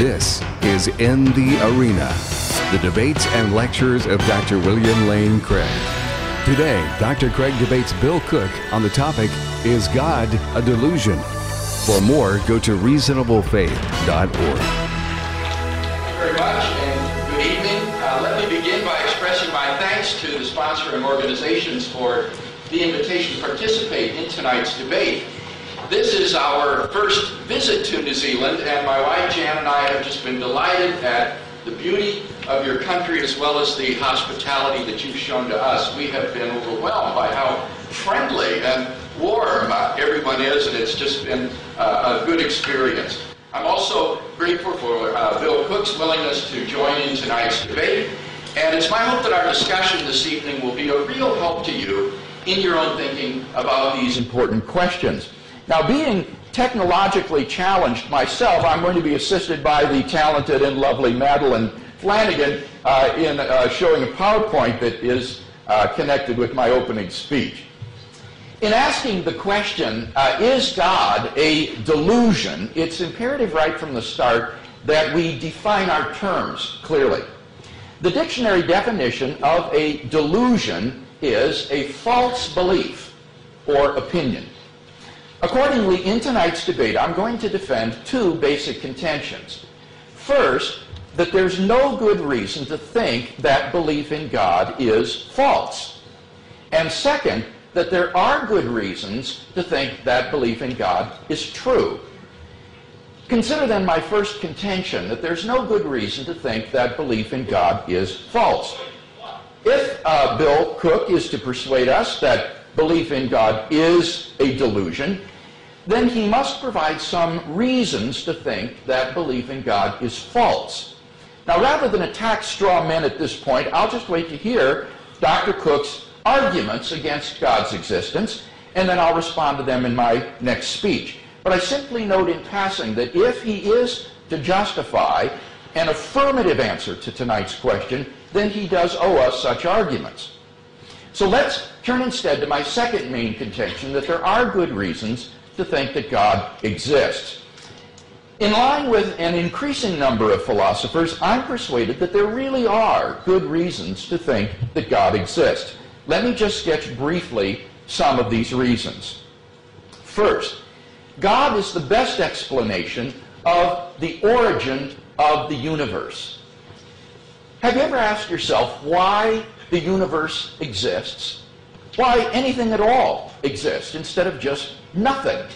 This is In the Arena, the debates and lectures of Dr. William Lane Craig. Today, Dr. Craig debates Bill Cooke on the topic Is God a Delusion? For more, go to reasonablefaith.org. Thank you very much and good evening. Uh, let me begin by expressing my thanks to the sponsoring organizations for the invitation to participate in tonight's debate. This is our first visit to New Zealand, and my wife Jan and I have just been delighted at the beauty of your country as well as the hospitality that you've shown to us. We have been overwhelmed by how friendly and warm everyone is, and it's just been uh, a good experience. I'm also grateful for uh, Bill Cooke's willingness to join in tonight's debate, and it's my hope that our discussion this evening will be a real help to you in your own thinking about these important questions. Now, being technologically challenged myself, I'm going to be assisted by the talented and lovely Madeline Flanagan uh, in uh, showing a PowerPoint that is uh, connected with my opening speech. In asking the question, uh, is God a delusion, it's imperative right from the start that we define our terms clearly. The dictionary definition of a delusion is a false belief or opinion. Accordingly, in tonight's debate, I'm going to defend two basic contentions. First, that there's no good reason to think that belief in God is false. And second, that there are good reasons to think that belief in God is true. Consider then my first contention that there's no good reason to think that belief in God is false. If uh, Bill Cooke is to persuade us that belief in God is a delusion, then he must provide some reasons to think that belief in God is false. Now, rather than attack straw men at this point, I'll just wait to hear Dr. Cooke's arguments against God's existence, and then I'll respond to them in my next speech. But I simply note in passing that if he is to justify an affirmative answer to tonight's question, then he does owe us such arguments. So let's turn instead to my second main contention that there are good reasons to think that God exists. In line with an increasing number of philosophers, I'm persuaded that there really are good reasons to think that God exists. Let me just sketch briefly some of these reasons. First, God is the best explanation of the origin of the universe. Have you ever asked yourself why the universe exists? Why anything at all exists instead of just nothing?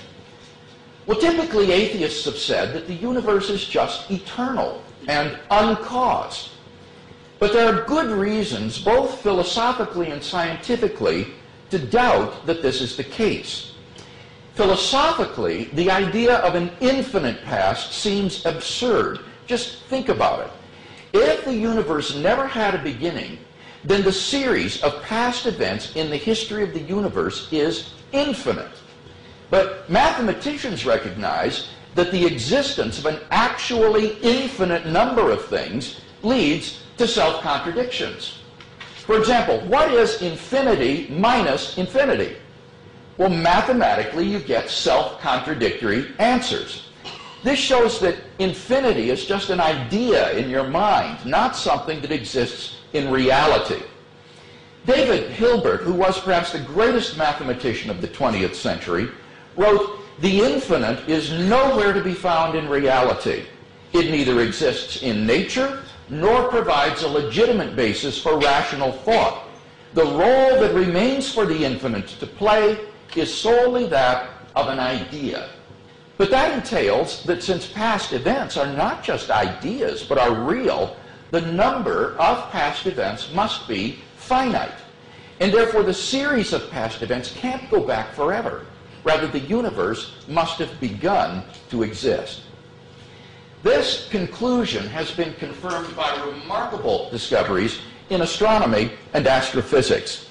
Well, typically atheists have said that the universe is just eternal and uncaused. But there are good reasons, both philosophically and scientifically, to doubt that this is the case. Philosophically, the idea of an infinite past seems absurd. Just think about it. If the universe never had a beginning, then the series of past events in the history of the universe is infinite. But mathematicians recognize that the existence of an actually infinite number of things leads to self-contradictions. For example, what is infinity minus infinity? Well, mathematically, you get self-contradictory answers. This shows that infinity is just an idea in your mind, not something that exists in reality. David Hilbert, who was perhaps the greatest mathematician of the 20th century, wrote, The infinite is nowhere to be found in reality. It neither exists in nature nor provides a legitimate basis for rational thought. The role that remains for the infinite to play is solely that of an idea. But that entails that since past events are not just ideas, but are real, the number of past events must be finite. And therefore, the series of past events can't go back forever. Rather, the universe must have begun to exist. This conclusion has been confirmed by remarkable discoveries in astronomy and astrophysics.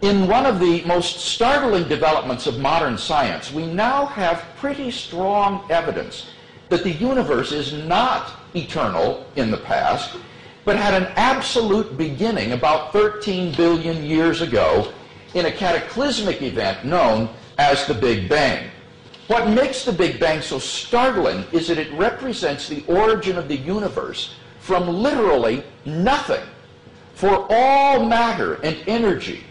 In one of the most startling developments of modern science, we now have pretty strong evidence that the universe is not eternal in the past, but had an absolute beginning about 13 billion years ago in a cataclysmic event known as the Big Bang. What makes the Big Bang so startling is that it represents the origin of the universe from literally nothing. For all matter and energy,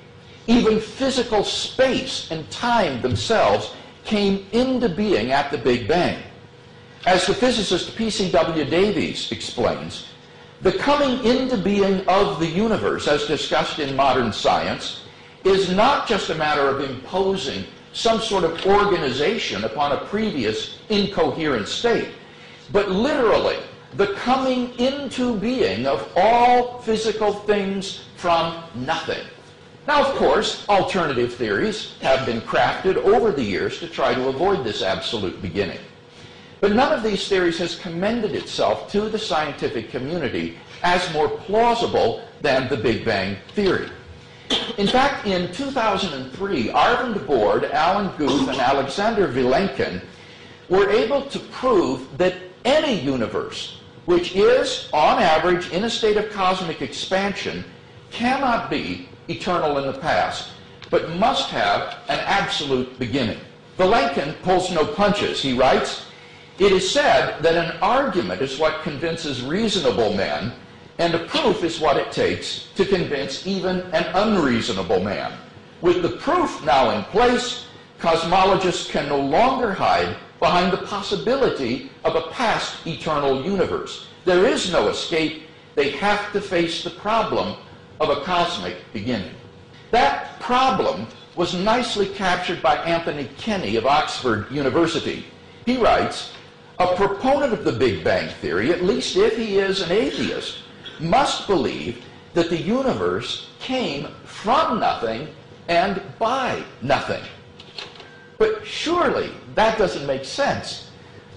even physical space and time themselves, came into being at the Big Bang. As the physicist P.C.W. Davies explains, the coming into being of the universe, as discussed in modern science, is not just a matter of imposing some sort of organization upon a previous incoherent state, but literally the coming into being of all physical things from nothing. Now, of course, alternative theories have been crafted over the years to try to avoid this absolute beginning. But none of these theories has commended itself to the scientific community as more plausible than the Big Bang theory. In fact, in 2003, Arvind Borde, Alan Guth, and Alexander Vilenkin were able to prove that any universe which is, on average, in a state of cosmic expansion, cannot be eternal in the past, but must have an absolute beginning. Vilenkin pulls no punches. He writes, It is said that an argument is what convinces reasonable men, and a proof is what it takes to convince even an unreasonable man. With the proof now in place, cosmologists can no longer hide behind the possibility of a past eternal universe. There is no escape. They have to face the problem of a cosmic beginning. That problem was nicely captured by Anthony Kenny of Oxford University. He writes, a proponent of the Big Bang Theory, at least if he is an atheist, must believe that the universe came from nothing and by nothing. But surely that doesn't make sense.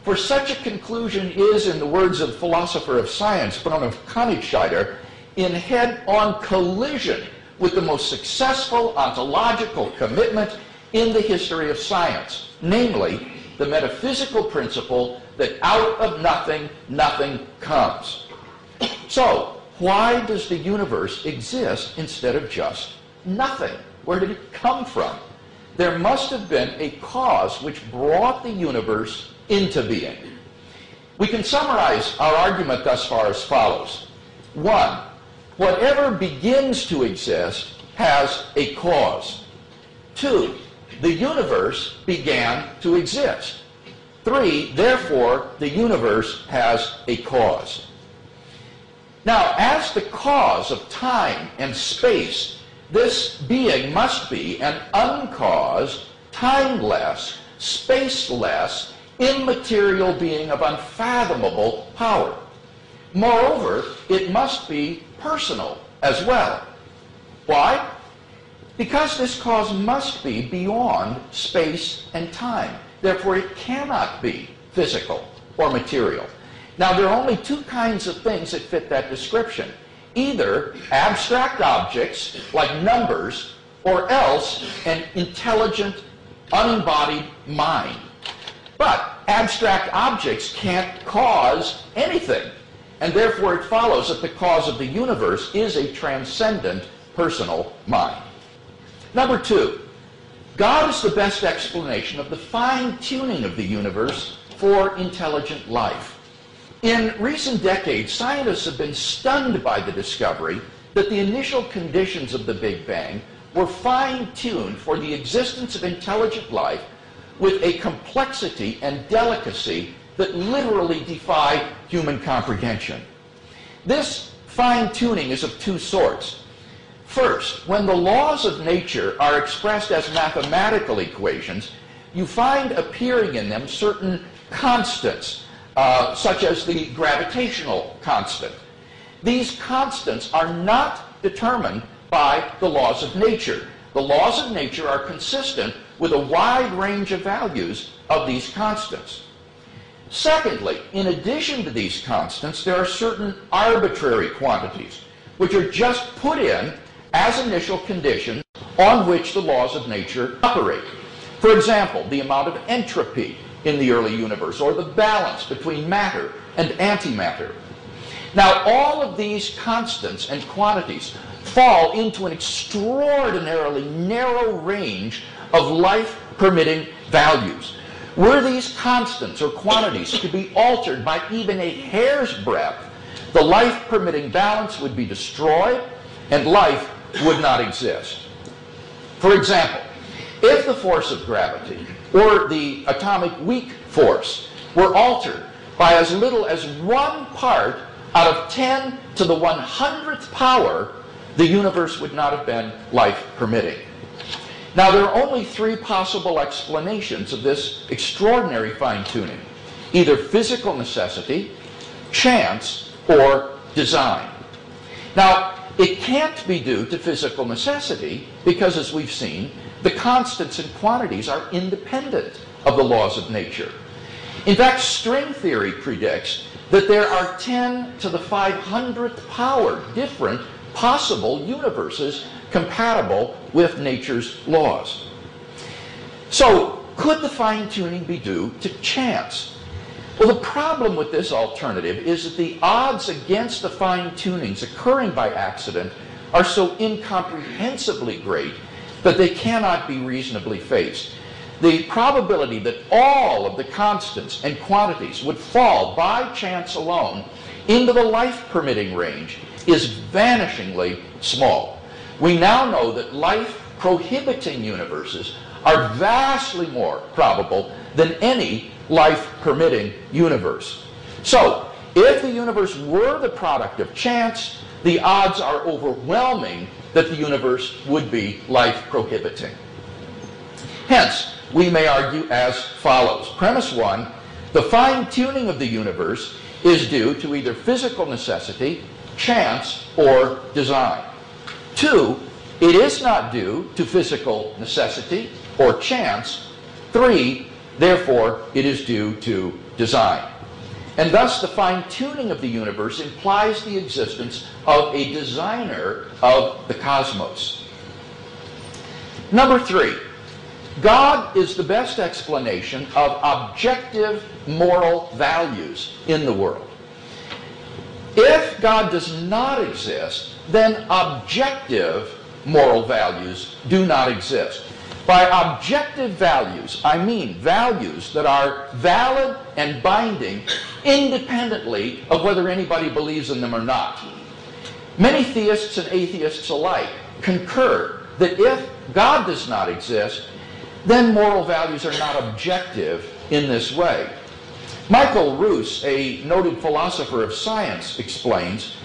For such a conclusion is, in the words of philosopher of science, Bruno Kanitscheider, in head-on collision with the most successful ontological commitment in the history of science, namely the metaphysical principle that out of nothing, nothing comes. So, why does the universe exist instead of just nothing? Where did it come from? There must have been a cause which brought the universe into being. We can summarize our argument thus far as follows. One, whatever begins to exist has a cause. Two, the universe began to exist. Three, therefore, the universe has a cause. Now, as the cause of time and space, this being must be an uncaused, timeless, spaceless, immaterial being of unfathomable power. Moreover, it must be personal as well. Why? Because this cause must be beyond space and time. Therefore, it cannot be physical or material. Now, there are only two kinds of things that fit that description. Either abstract objects, like numbers, or else an intelligent, unembodied mind. But abstract objects can't cause anything. And therefore it follows that the cause of the universe is a transcendent personal mind. Number two, God is the best explanation of the fine-tuning of the universe for intelligent life. In recent decades, scientists have been stunned by the discovery that the initial conditions of the Big Bang were fine-tuned for the existence of intelligent life with a complexity and delicacy that literally defy human comprehension. This fine-tuning is of two sorts. First, when the laws of nature are expressed as mathematical equations, you find appearing in them certain constants, uh, such as the gravitational constant. These constants are not determined by the laws of nature. The laws of nature are consistent with a wide range of values of these constants. Secondly, in addition to these constants, there are certain arbitrary quantities, which are just put in as initial conditions on which the laws of nature operate. For example, the amount of entropy in the early universe, or the balance between matter and antimatter. Now, all of these constants and quantities fall into an extraordinarily narrow range of life permitting values. Were these constants or quantities to be altered by even a hair's breadth, the life-permitting balance would be destroyed and life would not exist. For example, if the force of gravity or the atomic weak force were altered by as little as one part out of 10 to the 100th power, the universe would not have been life permitting. Now, there are only three possible explanations of this extraordinary fine tuning either physical necessity, chance, or design. Now, it can't be due to physical necessity because, as we've seen, the constants and quantities are independent of the laws of nature. In fact, string theory predicts that there are 10 to the 500th power different possible universes compatible with nature's laws. So, could the fine tuning be due to chance? Well, the problem with this alternative is that the odds against the fine tunings occurring by accident are so incomprehensibly great that they cannot be reasonably faced. The probability that all of the constants and quantities would fall by chance alone into the life permitting range is vanishingly small. We now know that life prohibiting universes are vastly more probable than any life permitting universe. So, if the universe were the product of chance, the odds are overwhelming that the universe would be life prohibiting. Hence, we may argue as follows. Premise one the fine tuning of the universe is due to either physical necessity, chance, or design. Two, it is not due to physical necessity or chance. Three, Therefore, it is due to design. And thus, the fine tuning of the universe implies the existence of a designer of the cosmos. Number three, God is the best explanation of objective moral values in the world. If God does not exist, then objective moral values do not exist. By objective values, I mean values that are valid and binding independently of whether anybody believes in them or not. Many theists and atheists alike concur that if God does not exist, then moral values are not objective in this way. Michael Ruse, a noted philosopher of science, explains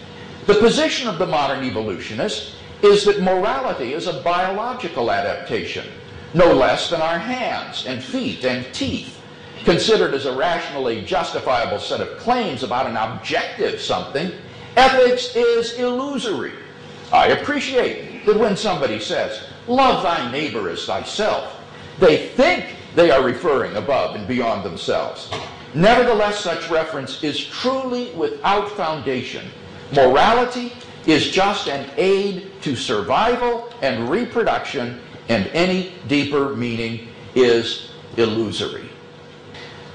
the position of the modern evolutionist is that morality is a biological adaptation no less than our hands and feet and teeth, considered as a rationally justifiable set of claims about an objective something, ethics is illusory. I appreciate that when somebody says, love thy neighbor as thyself, they think they are referring above and beyond themselves. Nevertheless, such reference is truly without foundation. Morality is just an aid to survival and reproduction and any deeper meaning is illusory.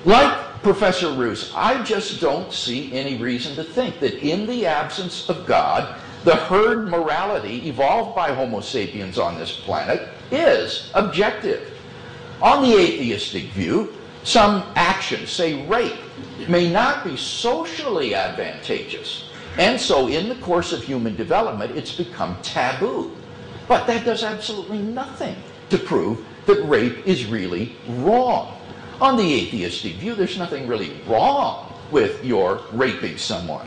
Like Professor Ruse, I just don't see any reason to think that in the absence of God, the herd morality evolved by Homo sapiens on this planet is objective. On the atheistic view, some action, say rape, may not be socially advantageous. And so, in the course of human development, it's become taboo. But that does absolutely nothing to prove that rape is really wrong. On the atheistic view, there's nothing really wrong with your raping someone.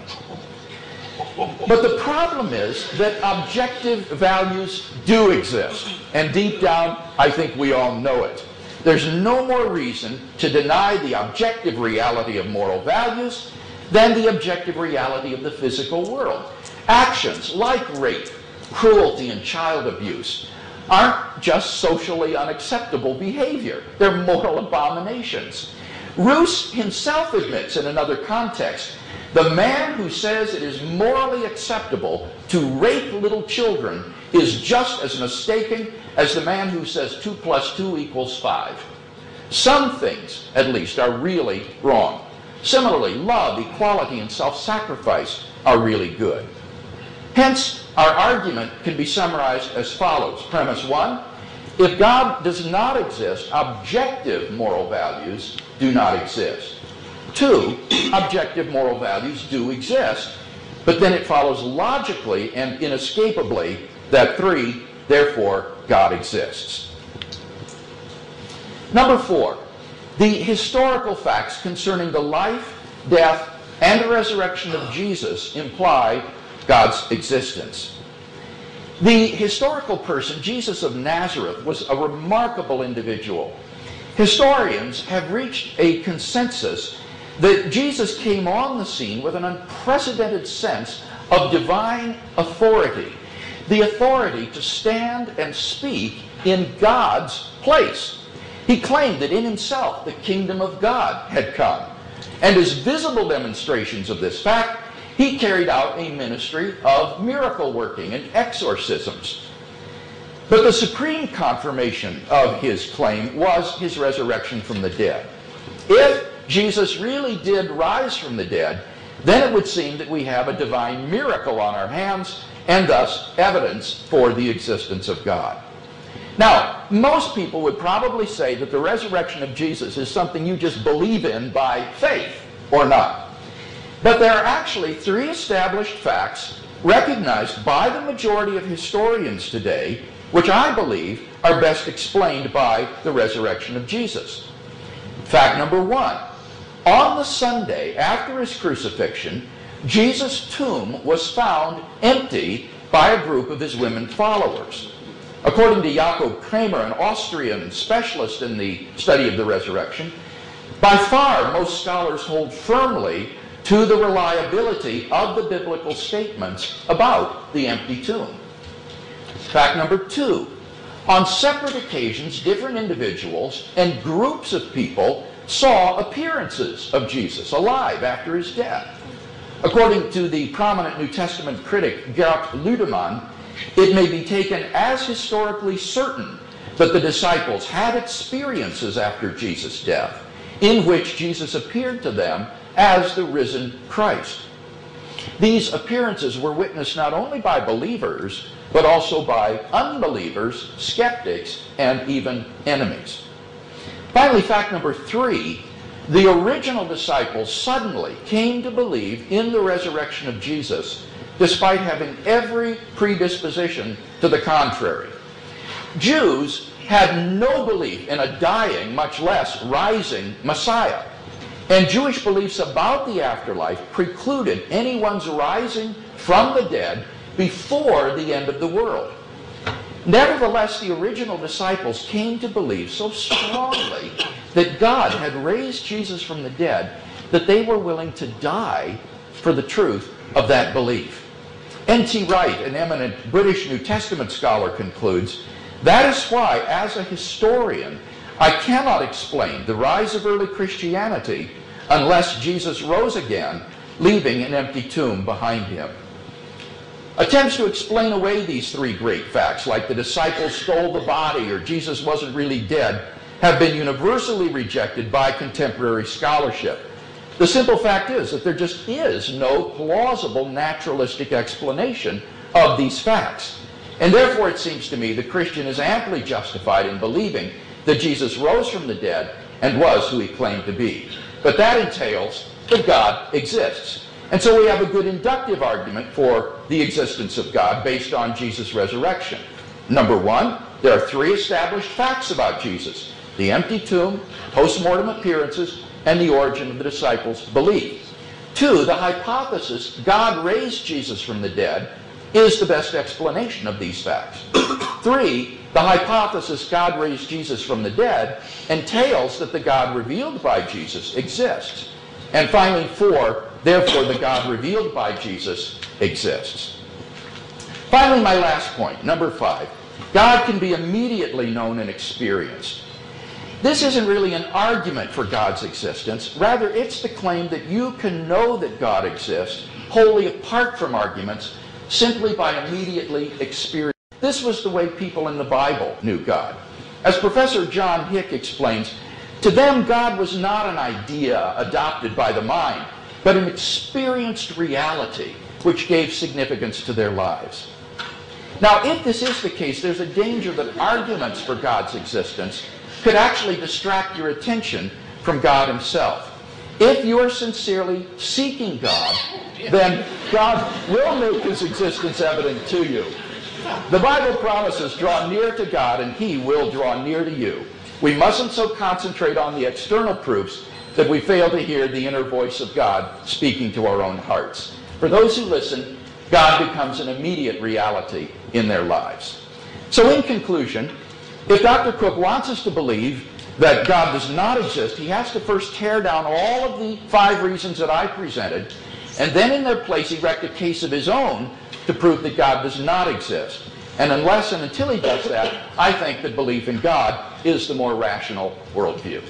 But the problem is that objective values do exist. And deep down, I think we all know it. There's no more reason to deny the objective reality of moral values than the objective reality of the physical world. Actions like rape cruelty and child abuse aren't just socially unacceptable behavior, they're moral abominations. Ruse himself admits in another context the man who says it is morally acceptable to rape little children is just as mistaken as the man who says 2 plus 2 equals 5. Some things, at least, are really wrong. Similarly, love, equality, and self sacrifice are really good. Hence, our argument can be summarized as follows. Premise one, If God does not exist, objective moral values do not exist. Two, objective moral values do exist, but then it follows logically and inescapably that three, therefore, God exists. Number four, the historical facts concerning the life, death, and resurrection of Jesus imply God's existence. The historical person, Jesus of Nazareth, was a remarkable individual. Historians have reached a consensus that Jesus came on the scene with an unprecedented sense of divine authority, the authority to stand and speak in God's place. He claimed that in himself the kingdom of God had come. And as visible demonstrations of this fact, he carried out a ministry of miracle working and exorcisms. But the supreme confirmation of his claim was his resurrection from the dead. If Jesus really did rise from the dead, then it would seem that we have a divine miracle on our hands and thus evidence for the existence of God. Now, most people would probably say that the resurrection of Jesus is something you just believe in by faith or not. But there are actually three established facts recognized by the majority of historians today, which I believe are best explained by the resurrection of Jesus. Fact number one on the Sunday after his crucifixion, Jesus' tomb was found empty by a group of his women followers. According to Jakob Kremer, an Austrian specialist in the study of the resurrection, by far most scholars hold firmly to the reliability of the biblical statements about the empty tomb. Fact number two on separate occasions, different individuals and groups of people saw appearances of Jesus alive after his death. According to the prominent New Testament critic Gerd Ludemann, it may be taken as historically certain that the disciples had experiences after Jesus' death in which Jesus appeared to them as the risen Christ. These appearances were witnessed not only by believers, but also by unbelievers, skeptics, and even enemies. Finally, fact number three the original disciples suddenly came to believe in the resurrection of Jesus despite having every predisposition to the contrary. Jews had no belief in a dying, much less rising Messiah. And Jewish beliefs about the afterlife precluded anyone's rising from the dead before the end of the world. Nevertheless, the original disciples came to believe so strongly that God had raised Jesus from the dead that they were willing to die for the truth of that belief. N.T. Wright, an eminent British New Testament scholar, concludes that is why, as a historian, I cannot explain the rise of early Christianity unless Jesus rose again, leaving an empty tomb behind him. Attempts to explain away these three great facts, like the disciples stole the body or Jesus wasn't really dead, have been universally rejected by contemporary scholarship. The simple fact is that there just is no plausible naturalistic explanation of these facts. And therefore, it seems to me the Christian is amply justified in believing that Jesus rose from the dead and was who he claimed to be. But that entails that God exists. And so we have a good inductive argument for the existence of God based on Jesus' resurrection. Number one, there are three established facts about Jesus the empty tomb, post-mortem appearances, and the origin of the disciples' belief. Two, the hypothesis God raised Jesus from the dead is the best explanation of these facts. Three, the hypothesis God raised Jesus from the dead entails that the God revealed by Jesus exists. And finally, four, therefore the God revealed by Jesus exists. Finally, my last point, number five. God can be immediately known and experienced. This isn't really an argument for God's existence. Rather, it's the claim that you can know that God exists wholly apart from arguments simply by immediately experiencing. This was the way people in the Bible knew God. As Professor John Hick explains, to them God was not an idea adopted by the mind, but an experienced reality which gave significance to their lives. Now, if this is the case, there's a danger that arguments for God's existence could actually distract your attention from God himself. If you are sincerely seeking God, then God will make his existence evident to you. The Bible promises, draw near to God and he will draw near to you. We mustn't so concentrate on the external proofs that we fail to hear the inner voice of God speaking to our own hearts. For those who listen, God becomes an immediate reality in their lives. So in conclusion, if Dr. Cooke wants us to believe that God does not exist, he has to first tear down all of the five reasons that I presented, and then in their place erect a case of his own to prove that God does not exist. And unless and until he does that, I think that belief in God is the more rational worldview.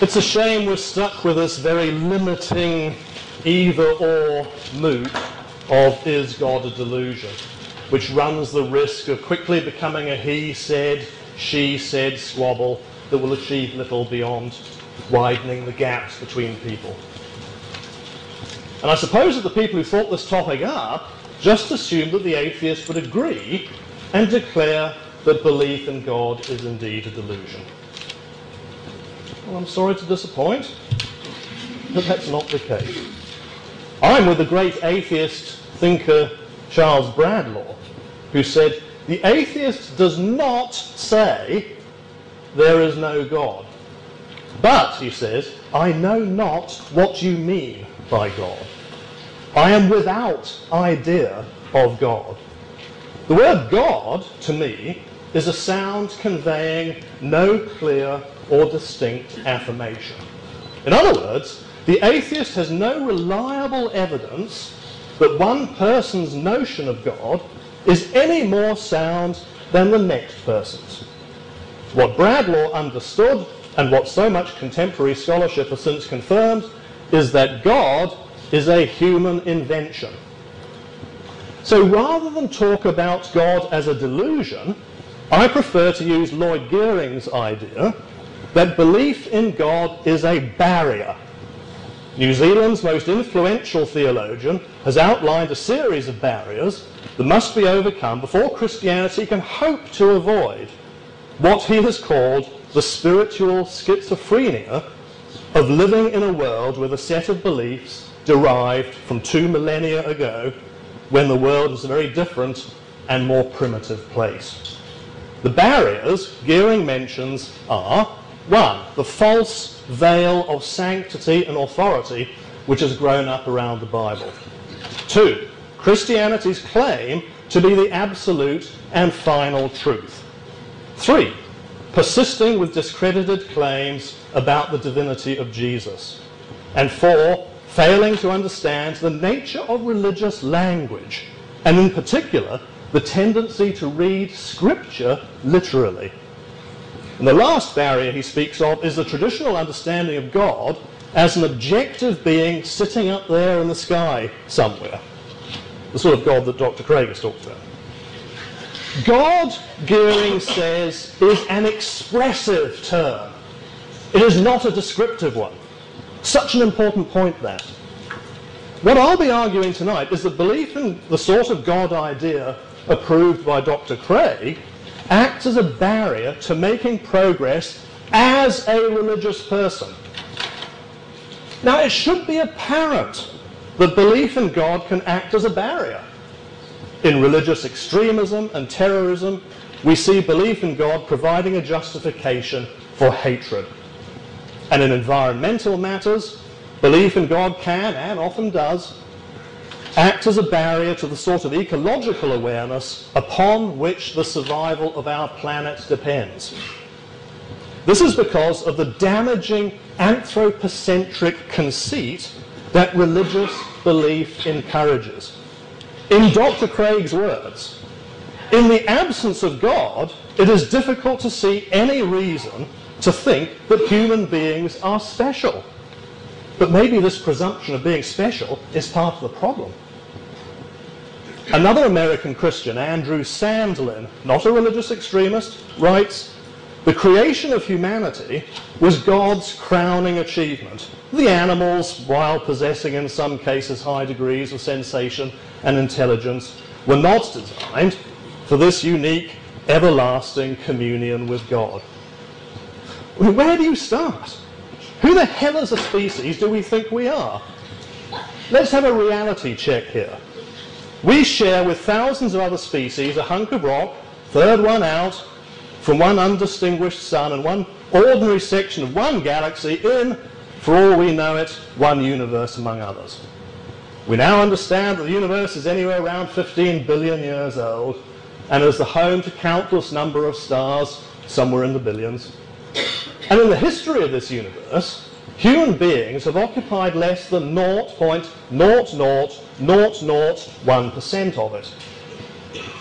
It's a shame we're stuck with this very limiting either or moot of is God a delusion, which runs the risk of quickly becoming a he said, she said squabble that will achieve little beyond widening the gaps between people. And I suppose that the people who thought this topic up just assumed that the atheist would agree and declare that belief in God is indeed a delusion. Well, I'm sorry to disappoint, but that's not the case. I'm with the great atheist thinker Charles Bradlaugh, who said, The atheist does not say there is no God. But, he says, I know not what you mean by God. I am without idea of God. The word God, to me, is a sound conveying no clear or distinct affirmation. In other words, the atheist has no reliable evidence that one person's notion of God is any more sound than the next person's. What Bradlaugh understood and what so much contemporary scholarship has since confirmed is that God is a human invention. So rather than talk about God as a delusion, I prefer to use Lloyd Geering's idea that belief in God is a barrier New Zealand's most influential theologian has outlined a series of barriers that must be overcome before Christianity can hope to avoid what he has called the spiritual schizophrenia of living in a world with a set of beliefs derived from two millennia ago when the world was a very different and more primitive place. The barriers Geering mentions are one, the false veil of sanctity and authority which has grown up around the Bible. Two, Christianity's claim to be the absolute and final truth. Three, persisting with discredited claims about the divinity of Jesus. And four, failing to understand the nature of religious language, and in particular, the tendency to read Scripture literally. And the last barrier he speaks of is the traditional understanding of God as an objective being sitting up there in the sky somewhere. The sort of God that Dr. Craig has talked about. God, Geering says, is an expressive term. It is not a descriptive one. Such an important point that. What I'll be arguing tonight is that belief in the sort of God idea approved by Dr. Craig acts as a barrier to making progress as a religious person. Now, it should be apparent that belief in God can act as a barrier. In religious extremism and terrorism, we see belief in God providing a justification for hatred. And in environmental matters, belief in God can, and often does, act as a barrier to the sort of ecological awareness upon which the survival of our planet depends. This is because of the damaging anthropocentric conceit that religious belief encourages. In Dr. Craig's words, in the absence of God, it is difficult to see any reason to think that human beings are special. But maybe this presumption of being special is part of the problem. Another American Christian, Andrew Sandlin, not a religious extremist, writes, The creation of humanity was God's crowning achievement. The animals, while possessing in some cases high degrees of sensation and intelligence, were not designed for this unique, everlasting communion with God. Where do you start? Who the hell as a species do we think we are? Let's have a reality check here. We share with thousands of other species a hunk of rock, third one out, from one undistinguished sun and one ordinary section of one galaxy in, for all we know it, one universe among others. We now understand that the universe is anywhere around 15 billion years old and is the home to countless number of stars, somewhere in the billions. And in the history of this universe, human beings have occupied less than 0.00001% of it.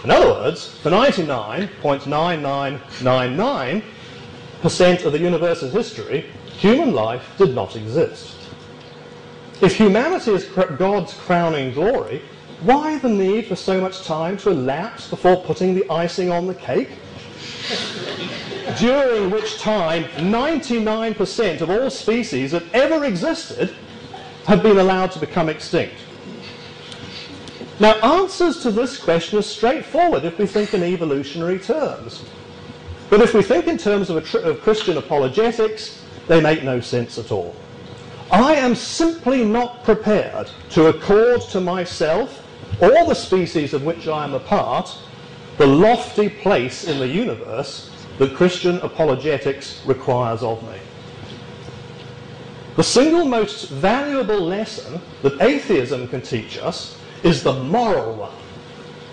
In other words, for 99.9999% of the universe's history, human life did not exist. If humanity is God's crowning glory, why the need for so much time to elapse before putting the icing on the cake? During which time 99% of all species that ever existed have been allowed to become extinct. Now, answers to this question are straightforward if we think in evolutionary terms. But if we think in terms of, of Christian apologetics, they make no sense at all. I am simply not prepared to accord to myself or the species of which I am a part the lofty place in the universe that Christian apologetics requires of me. The single most valuable lesson that atheism can teach us is the moral one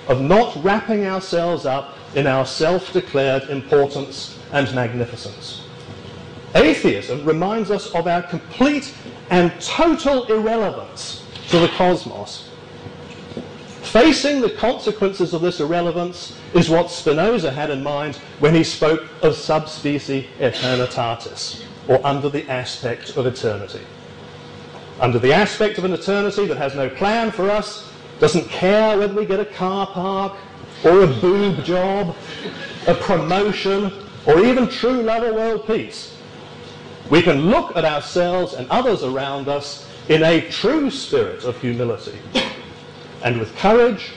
of not wrapping ourselves up in our self-declared importance and magnificence. Atheism reminds us of our complete and total irrelevance to the cosmos. Facing the consequences of this irrelevance is what Spinoza had in mind when he spoke of subspecie eternitatis, or under the aspect of eternity. Under the aspect of an eternity that has no plan for us, doesn't care whether we get a car park, or a boob job, a promotion, or even true love or world peace. We can look at ourselves and others around us in a true spirit of humility. And with courage,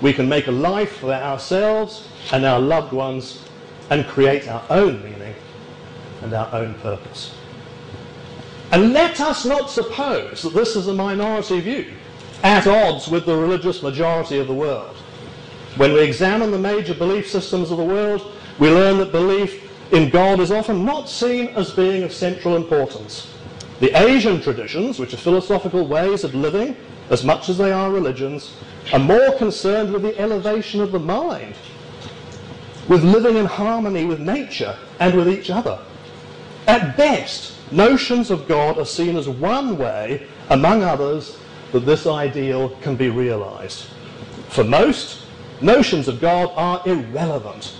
we can make a life for ourselves and our loved ones and create our own meaning and our own purpose. And let us not suppose that this is a minority view, at odds with the religious majority of the world. When we examine the major belief systems of the world, we learn that belief in God is often not seen as being of central importance. The Asian traditions, which are philosophical ways of living as much as they are religions, are more concerned with the elevation of the mind, with living in harmony with nature and with each other. At best, notions of God are seen as one way, among others, that this ideal can be realized. For most, notions of God are irrelevant,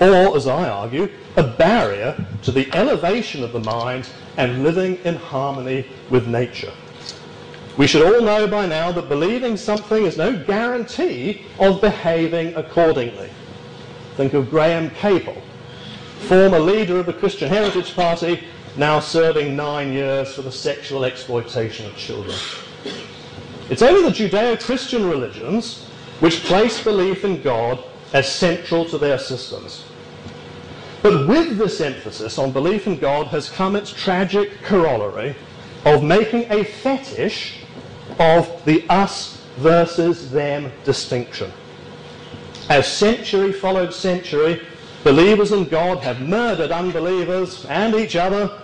or, as I argue, a barrier to the elevation of the mind and living in harmony with nature. We should all know by now that believing something is no guarantee of behaving accordingly. Think of Graham Capill, former leader of the Christian Heritage Party, now serving nine years for the sexual exploitation of children. It's only the Judeo-Christian religions which place belief in God as central to their systems. But with this emphasis on belief in God has come its tragic corollary of making a fetish of the us versus them distinction. As century followed century, believers in God have murdered unbelievers and each other,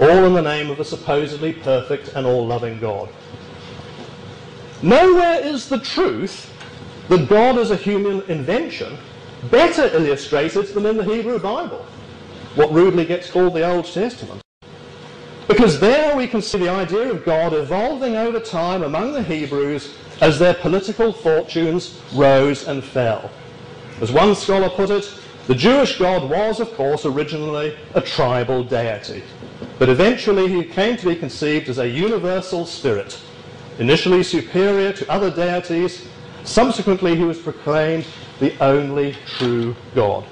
all in the name of a supposedly perfect and all-loving God. Nowhere is the truth that God is a human invention better illustrated than in the Hebrew Bible, what rudely gets called the Old Testament. Because there we can see the idea of God evolving over time among the Hebrews as their political fortunes rose and fell. As one scholar put it, the Jewish God was, of course, originally a tribal deity, but eventually he came to be conceived as a universal spirit, initially superior to other deities. Subsequently, he was proclaimed the only true God.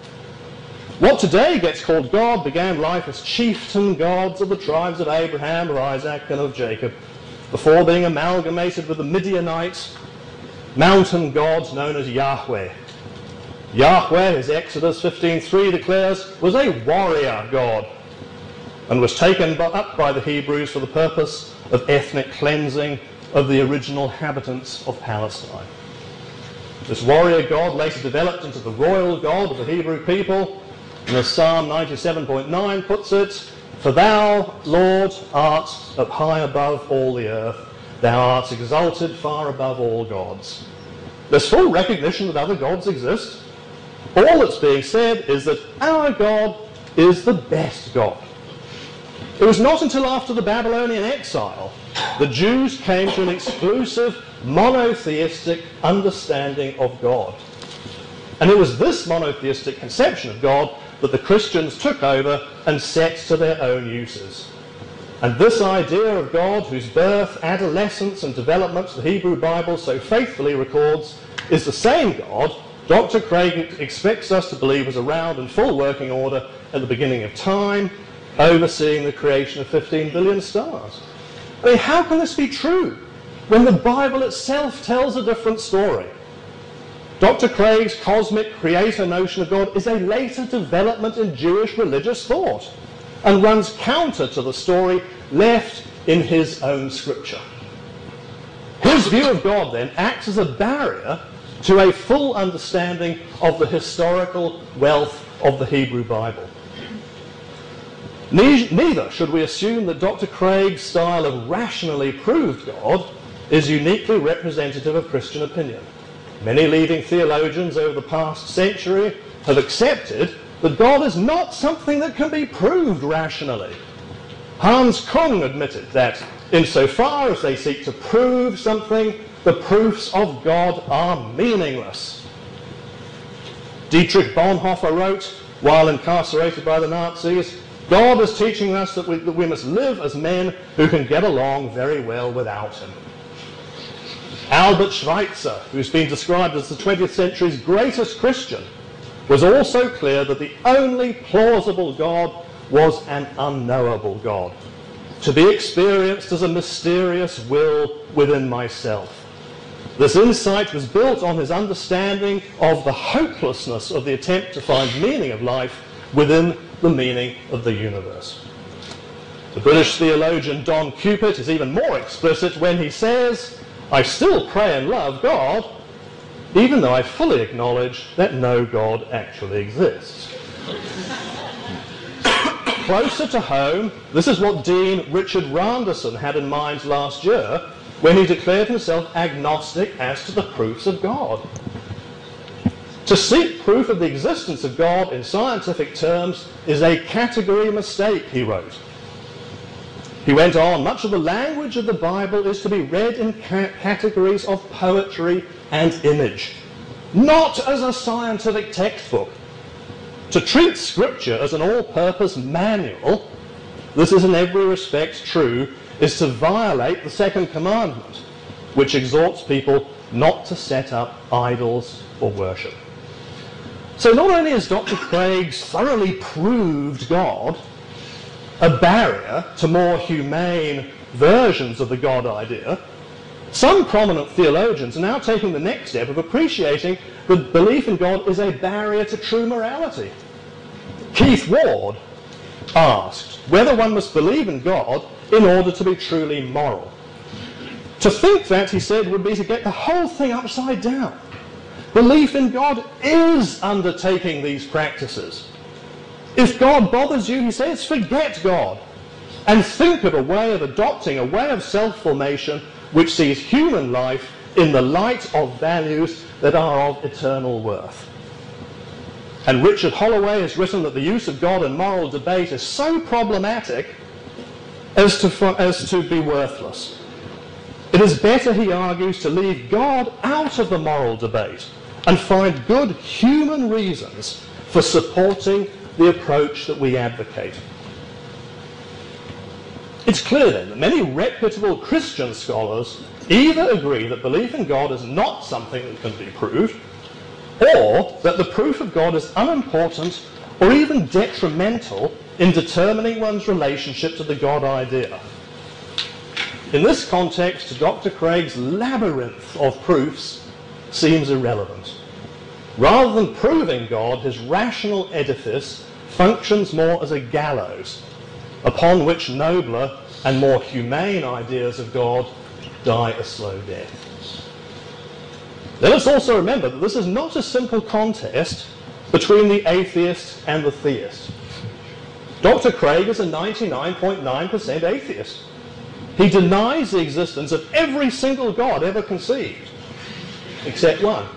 What today gets called God began life as chieftain gods of the tribes of Abraham, of Isaac, and of Jacob, before being amalgamated with the Midianites, mountain gods known as Yahweh. Yahweh, as Exodus 15.3 declares, was a warrior god and was taken up by the Hebrews for the purpose of ethnic cleansing of the original inhabitants of Palestine. This warrior god later developed into the royal god of the Hebrew people, and as Psalm 97.9 puts it, For thou, Lord, art up high above all the earth, thou art exalted far above all gods. There's full recognition that other gods exist. All that's being said is that our God is the best God. It was not until after the Babylonian exile the Jews came to an exclusive monotheistic understanding of God. And it was this monotheistic conception of God that the Christians took over and set to their own uses. And this idea of God, whose birth, adolescence, and development the Hebrew Bible so faithfully records, is the same God Dr. Craig expects us to believe was around in full working order at the beginning of time, overseeing the creation of 15 billion stars. I mean, how can this be true when the Bible itself tells a different story? Dr. Craig's cosmic creator notion of God is a later development in Jewish religious thought and runs counter to the story left in his own scripture. His view of God then acts as a barrier to a full understanding of the historical wealth of the Hebrew Bible. Neither should we assume that Dr. Craig's style of rationally proved God is uniquely representative of Christian opinion. Many leading theologians over the past century have accepted that God is not something that can be proved rationally. Hans Kung admitted that insofar as they seek to prove something, the proofs of God are meaningless. Dietrich Bonhoeffer wrote, while incarcerated by the Nazis, God is teaching us that we, that we must live as men who can get along very well without him. Albert Schweitzer, who's been described as the 20th century's greatest Christian, was also clear that the only plausible God was an unknowable God, to be experienced as a mysterious will within myself. This insight was built on his understanding of the hopelessness of the attempt to find meaning of life within the meaning of the universe. The British theologian Don Cupitt is even more explicit when he says, I still pray and love God, even though I fully acknowledge that no God actually exists. Closer to home, this is what Dean Richard Randerson had in mind last year when he declared himself agnostic as to the proofs of God. To seek proof of the existence of God in scientific terms is a category mistake, he wrote. He went on, much of the language of the Bible is to be read in ca- categories of poetry and image, not as a scientific textbook. To treat Scripture as an all-purpose manual, this is in every respect true is to violate the second commandment, which exhorts people not to set up idols or worship. So not only is Dr. Craig thoroughly proved God a barrier to more humane versions of the God idea, some prominent theologians are now taking the next step of appreciating that belief in God is a barrier to true morality. Keith Ward asked whether one must believe in God in order to be truly moral. To think that, he said, would be to get the whole thing upside down. Belief in God is undertaking these practices. If God bothers you, he says, forget God and think of a way of adopting a way of self-formation which sees human life in the light of values that are of eternal worth. And Richard Holloway has written that the use of God in moral debate is so problematic as to, as to be worthless. It is better, he argues, to leave God out of the moral debate and find good human reasons for supporting the approach that we advocate. It's clear then that many reputable Christian scholars either agree that belief in God is not something that can be proved, or that the proof of God is unimportant or even detrimental in determining one's relationship to the God idea. In this context, Dr. Craig's labyrinth of proofs seems irrelevant. Rather than proving God, his rational edifice functions more as a gallows upon which nobler and more humane ideas of God die a slow death. Let us also remember that this is not a simple contest between the atheist and the theist. Dr. Craig is a 99.9% atheist. He denies the existence of every single God ever conceived, except one.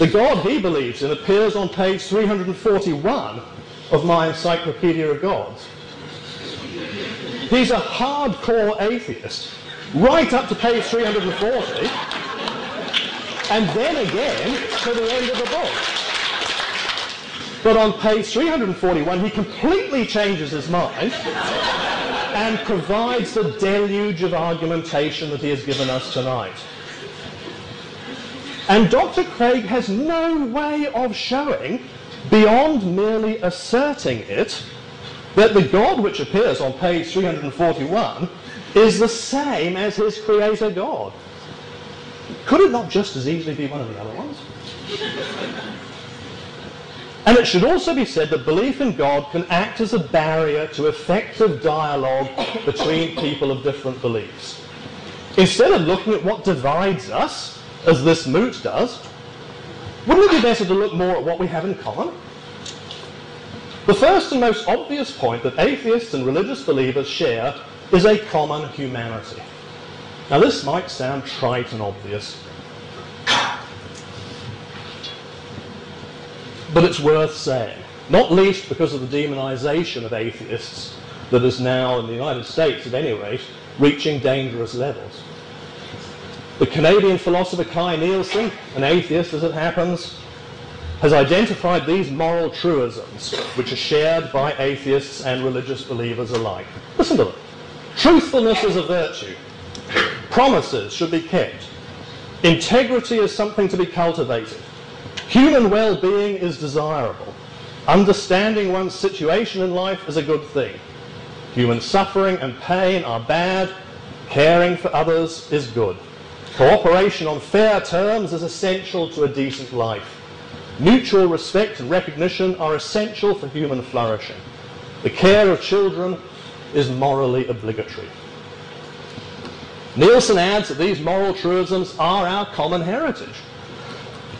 The God he believes in appears on page 341 of my Encyclopedia of Gods. He's a hardcore atheist, right up to page 340, and then again to the end of the book. But on page 341, he completely changes his mind and provides the deluge of argumentation that he has given us tonight. And Dr. Craig has no way of showing, beyond merely asserting it, that the God which appears on page 341 is the same as his creator God. Could it not just as easily be one of the other ones? And it should also be said that belief in God can act as a barrier to effective dialogue between people of different beliefs. Instead of looking at what divides us, as this moot does, wouldn't it be better to look more at what we have in common? The first and most obvious point that atheists and religious believers share is a common humanity. Now, this might sound trite and obvious, but it's worth saying, not least because of the demonization of atheists that is now, in the United States at any rate, reaching dangerous levels. The Canadian philosopher Kai Nielsen, an atheist as it happens, has identified these moral truisms which are shared by atheists and religious believers alike. Listen to them. Truthfulness is a virtue. Promises should be kept. Integrity is something to be cultivated. Human well-being is desirable. Understanding one's situation in life is a good thing. Human suffering and pain are bad. Caring for others is good. Cooperation on fair terms is essential to a decent life. Mutual respect and recognition are essential for human flourishing. The care of children is morally obligatory. Nielsen adds that these moral truisms are our common heritage.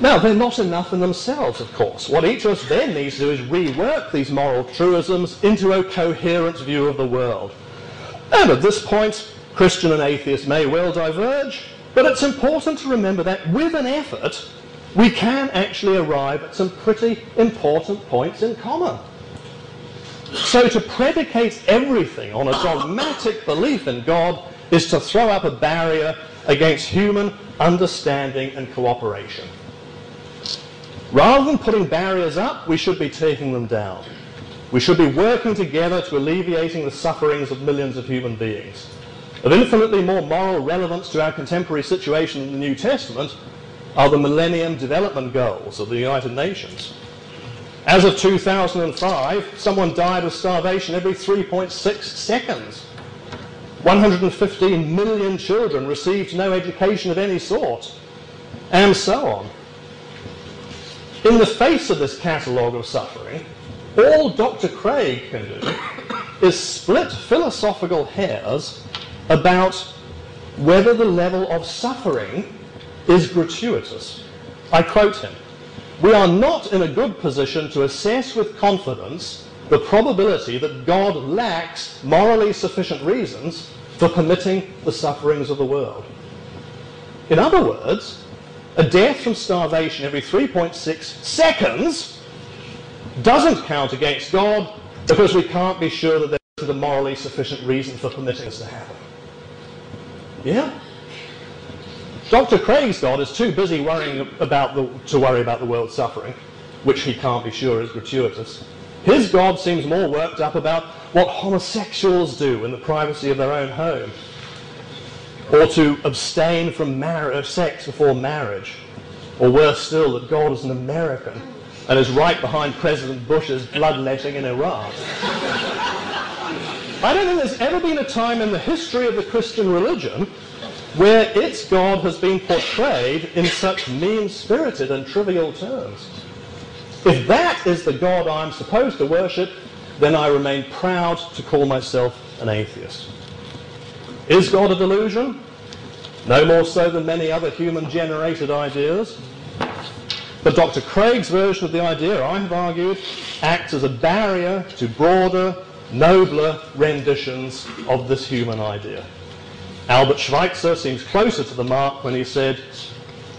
Now, they're not enough in themselves, of course. What each of us then needs to do is rework these moral truisms into a coherent view of the world. And at this point, Christian and atheist may well diverge, but it's important to remember that with an effort, we can actually arrive at some pretty important points in common. So to predicate everything on a dogmatic belief in God is to throw up a barrier against human understanding and cooperation. Rather than putting barriers up, we should be taking them down. We should be working together to alleviating the sufferings of millions of human beings. Of infinitely more moral relevance to our contemporary situation in the New Testament are the Millennium Development Goals of the United Nations. As of 2005, someone died of starvation every 3.6 seconds. 115 million children received no education of any sort, and so on. In the face of this catalogue of suffering, all Dr. Craig can do is split philosophical hairs about whether the level of suffering is gratuitous. I quote him We are not in a good position to assess with confidence the probability that God lacks morally sufficient reasons for permitting the sufferings of the world. In other words, a death from starvation every 3.6 seconds doesn't count against God because we can't be sure that there's a morally sufficient reason for permitting this to happen. Yeah. Dr. Craig's God is too busy worrying about the, to worry about the world's suffering, which he can't be sure is gratuitous. His God seems more worked up about what homosexuals do in the privacy of their own home, or to abstain from mar- uh, sex before marriage, or worse still, that God is an American and is right behind President Bush's bloodletting in Iraq. I don't think there's ever been a time in the history of the Christian religion where its God has been portrayed in such mean-spirited and trivial terms. If that is the God I'm supposed to worship, then I remain proud to call myself an atheist. Is God a delusion? No more so than many other human-generated ideas. But Dr. Craig's version of the idea, I have argued, acts as a barrier to broader, nobler renditions of this human idea. Albert Schweitzer seems closer to the mark when he said,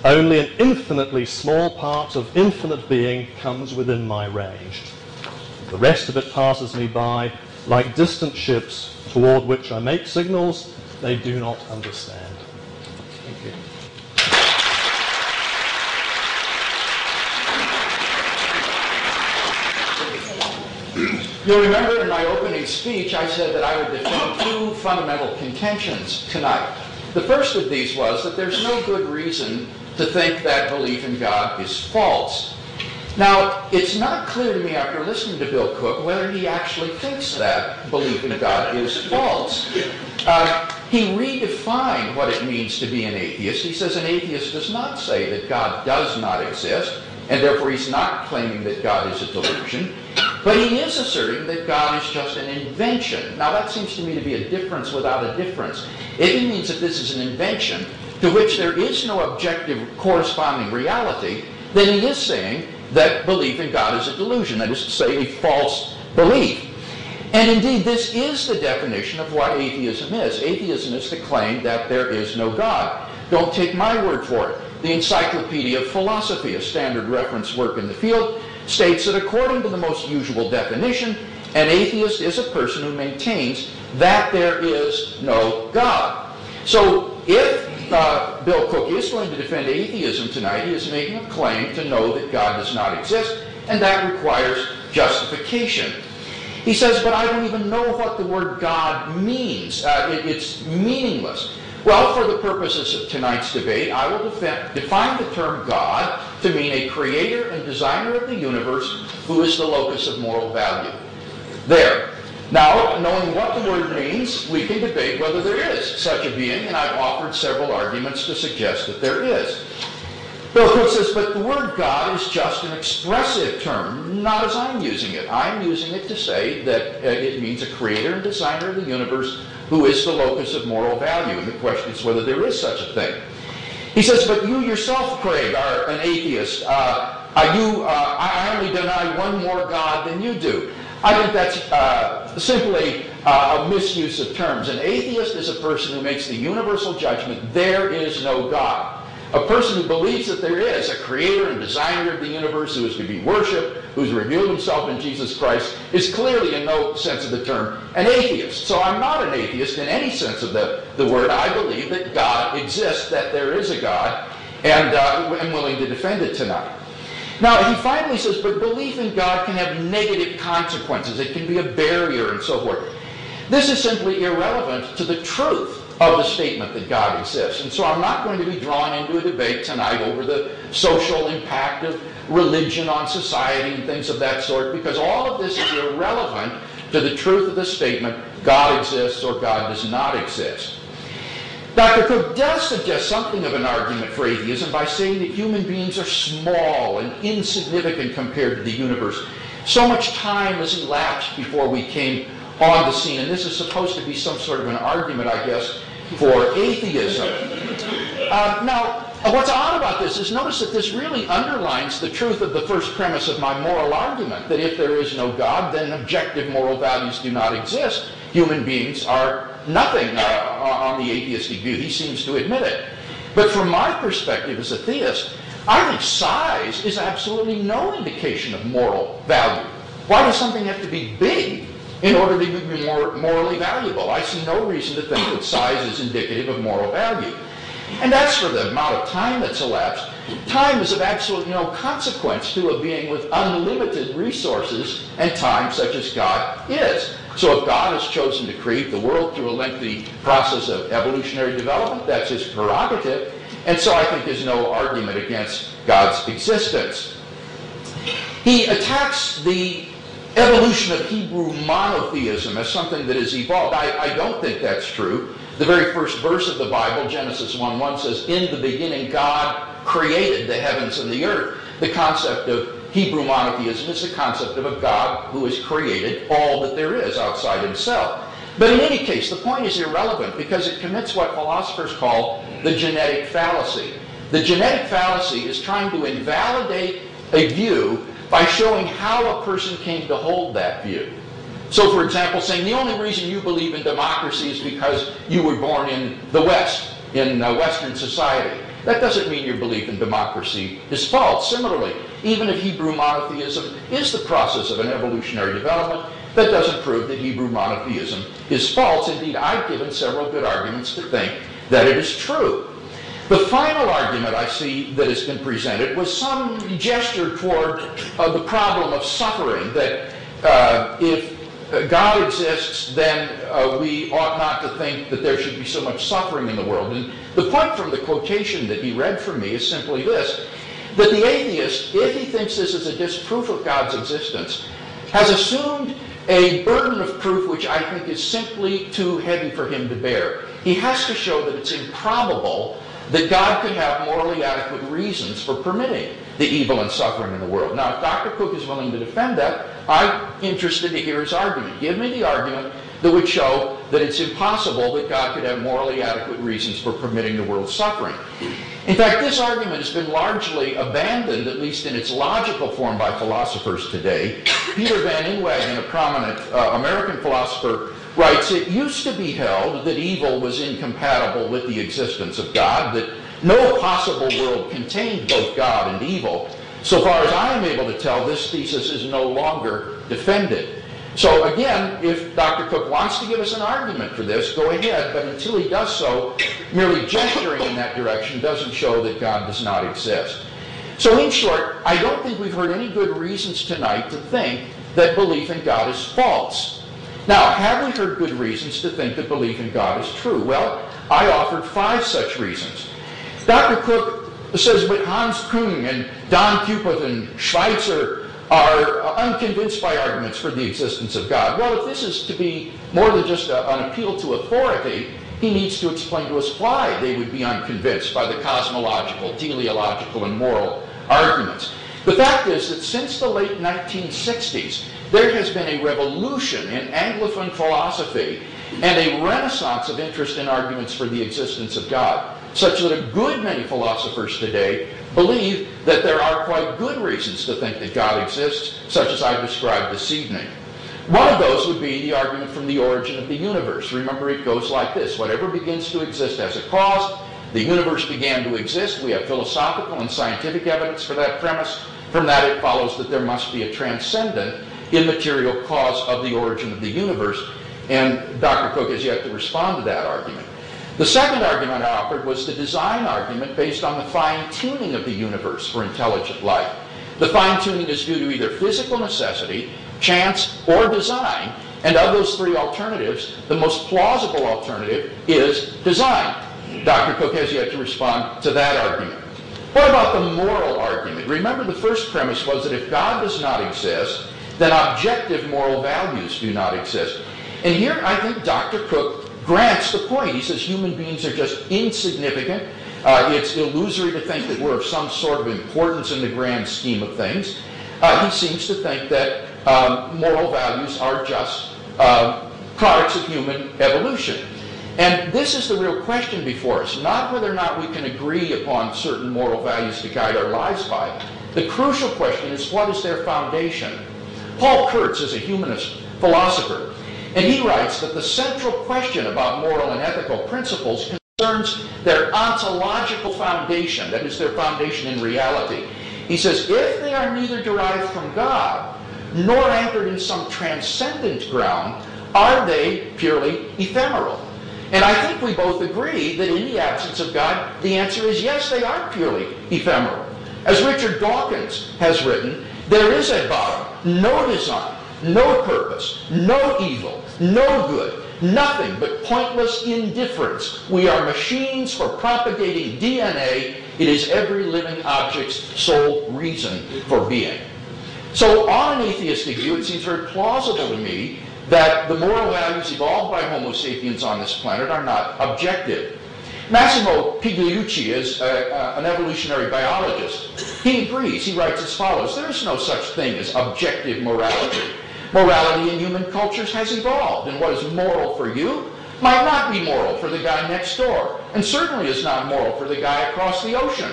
only an infinitely small part of infinite being comes within my range. The rest of it passes me by like distant ships toward which I make signals they do not understand. You'll remember in my opening speech, I said that I would defend two fundamental contentions tonight. The first of these was that there's no good reason to think that belief in God is false. Now, it's not clear to me after listening to Bill Cooke whether he actually thinks that belief in God is false. Uh, he redefined what it means to be an atheist. He says an atheist does not say that God does not exist, and therefore he's not claiming that God is a delusion. But he is asserting that God is just an invention. Now that seems to me to be a difference without a difference. It means that this is an invention to which there is no objective corresponding reality, then he is saying that belief in God is a delusion, that is to say, a false belief. And indeed, this is the definition of what atheism is. Atheism is the claim that there is no God. Don't take my word for it. The Encyclopedia of Philosophy, a standard reference work in the field, states that according to the most usual definition, an atheist is a person who maintains that there is no God. So if uh, Bill Cooke is going to defend atheism tonight, he is making a claim to know that God does not exist, and that requires justification. He says, but I don't even know what the word God means. Uh, it, it's meaningless. Well, for the purposes of tonight's debate, I will define the term God to mean a creator and designer of the universe who is the locus of moral value. There. Now, knowing what the word means, we can debate whether there is such a being, and I've offered several arguments to suggest that there is. Bill Cooke says, but the word God is just an expressive term, not as I'm using it. I'm using it to say that uh, it means a creator and designer of the universe who is the locus of moral value. And the question is whether there is such a thing. He says, but you yourself, Craig, are an atheist. Uh, are you, uh, I only deny one more God than you do. I think that's uh, simply uh, a misuse of terms. An atheist is a person who makes the universal judgment, there is no God. A person who believes that there is a creator and designer of the universe who is to be worshipped, who's revealed himself in Jesus Christ, is clearly, in no sense of the term, an atheist. So I'm not an atheist in any sense of the, the word. I believe that God exists, that there is a God, and uh, I'm willing to defend it tonight. Now, he finally says, but belief in God can have negative consequences. It can be a barrier and so forth. This is simply irrelevant to the truth of the statement that God exists. And so I'm not going to be drawn into a debate tonight over the social impact of religion on society and things of that sort, because all of this is irrelevant to the truth of the statement, God exists or God does not exist. Dr. Cooke does suggest something of an argument for atheism by saying that human beings are small and insignificant compared to the universe. So much time has elapsed before we came on the scene, and this is supposed to be some sort of an argument, I guess, for atheism. Uh, now, what's odd about this is notice that this really underlines the truth of the first premise of my moral argument, that if there is no God, then objective moral values do not exist. Human beings are nothing uh, on the atheistic view. He seems to admit it. But from my perspective as a theist, I think size is absolutely no indication of moral value. Why does something have to be big in order to be more morally valuable. I see no reason to think that size is indicative of moral value. And that's for the amount of time that's elapsed. Time is of absolutely no consequence to a being with unlimited resources and time such as God is. So if God has chosen to create the world through a lengthy process of evolutionary development, that's his prerogative. And so I think there's no argument against God's existence. He attacks the evolution of Hebrew monotheism as something that has evolved. I, I don't think that's true. The very first verse of the Bible, Genesis 1 1, says, In the beginning, God created the heavens and the earth. The concept of Hebrew monotheism is the concept of a God who has created all that there is outside himself. But in any case, the point is irrelevant because it commits what philosophers call the genetic fallacy. The genetic fallacy is trying to invalidate a view by showing how a person came to hold that view. So, for example, saying the only reason you believe in democracy is because you were born in the West, in uh, Western society. That doesn't mean your belief in democracy is false. Similarly, even if Hebrew monotheism is the process of an evolutionary development, that doesn't prove that Hebrew monotheism is false. Indeed, I've given several good arguments to think that it is true. The final argument I see that has been presented was some gesture toward uh, the problem of suffering, that uh, if God exists, then uh, we ought not to think that there should be so much suffering in the world. And the point from the quotation that he read from me is simply this that the atheist, if he thinks this is a disproof of God's existence, has assumed a burden of proof which I think is simply too heavy for him to bear. He has to show that it's improbable that God could have morally adequate reasons for permitting the evil and suffering in the world. Now, if Dr. Cooke is willing to defend that, I'm interested to hear his argument. Give me the argument that would show that it's impossible that God could have morally adequate reasons for permitting the world's suffering. In fact, this argument has been largely abandoned, at least in its logical form, by philosophers today. Peter Van Inwagen, a prominent uh, American philosopher, writes, It used to be held that evil was incompatible with the existence of God, that no possible world contained both God and evil. So far as I am able to tell, this thesis is no longer defended. So again, if Dr. Cooke wants to give us an argument for this, go ahead, but until he does so, merely gesturing in that direction doesn't show that God does not exist. So in short, I don't think we've heard any good reasons tonight to think that belief in God is false. Now, have we heard good reasons to think that belief in God is true? Well, I offered five such reasons. Dr. Cooke says, but Hans Küng and Don Cupitt and Schweitzer are unconvinced by arguments for the existence of God. Well, if this is to be more than just a, an appeal to authority, he needs to explain to us why they would be unconvinced by the cosmological, teleological, and moral arguments. The fact is that since the late 1960s, there has been a revolution in Anglophone philosophy and a renaissance of interest in arguments for the existence of God, such that a good many philosophers today believe that there are quite good reasons to think that God exists, such as I've described this evening. One of those would be the argument from the origin of the universe. Remember, it goes like this whatever begins to exist as a cause, the universe began to exist. We have philosophical and scientific evidence for that premise. From that, it follows that there must be a transcendent immaterial cause of the origin of the universe, and Dr. Cooke has yet to respond to that argument. The second argument I offered was the design argument based on the fine-tuning of the universe for intelligent life. The fine-tuning is due to either physical necessity, chance, or design, and of those three alternatives, the most plausible alternative is design. Dr. Cooke has yet to respond to that argument. What about the moral argument? Remember the first premise was that if God does not exist, then objective moral values do not exist. And here I think Dr. Cooke grants the point. He says human beings are just insignificant. Uh, it's illusory to think that we're of some sort of importance in the grand scheme of things. Uh, he seems to think that um, moral values are just uh, products of human evolution. And this is the real question before us, not whether or not we can agree upon certain moral values to guide our lives by. The crucial question is what is their foundation? Paul Kurtz is a humanist philosopher, and he writes that the central question about moral and ethical principles concerns their ontological foundation, that is, their foundation in reality. He says, if they are neither derived from God nor anchored in some transcendent ground, are they purely ephemeral? And I think we both agree that in the absence of God, the answer is yes, they are purely ephemeral. As Richard Dawkins has written, there is at bottom no design, no purpose, no evil, no good, nothing but pointless indifference. We are machines for propagating DNA. It is every living object's sole reason for being. So on an atheistic view, it seems very plausible to me that the moral values evolved by Homo sapiens on this planet are not objective. Massimo Pigliucci is a, an evolutionary biologist. He agrees. He writes as follows There is no such thing as objective morality. Morality in human cultures has evolved, and what is moral for you might not be moral for the guy next door, and certainly is not moral for the guy across the ocean.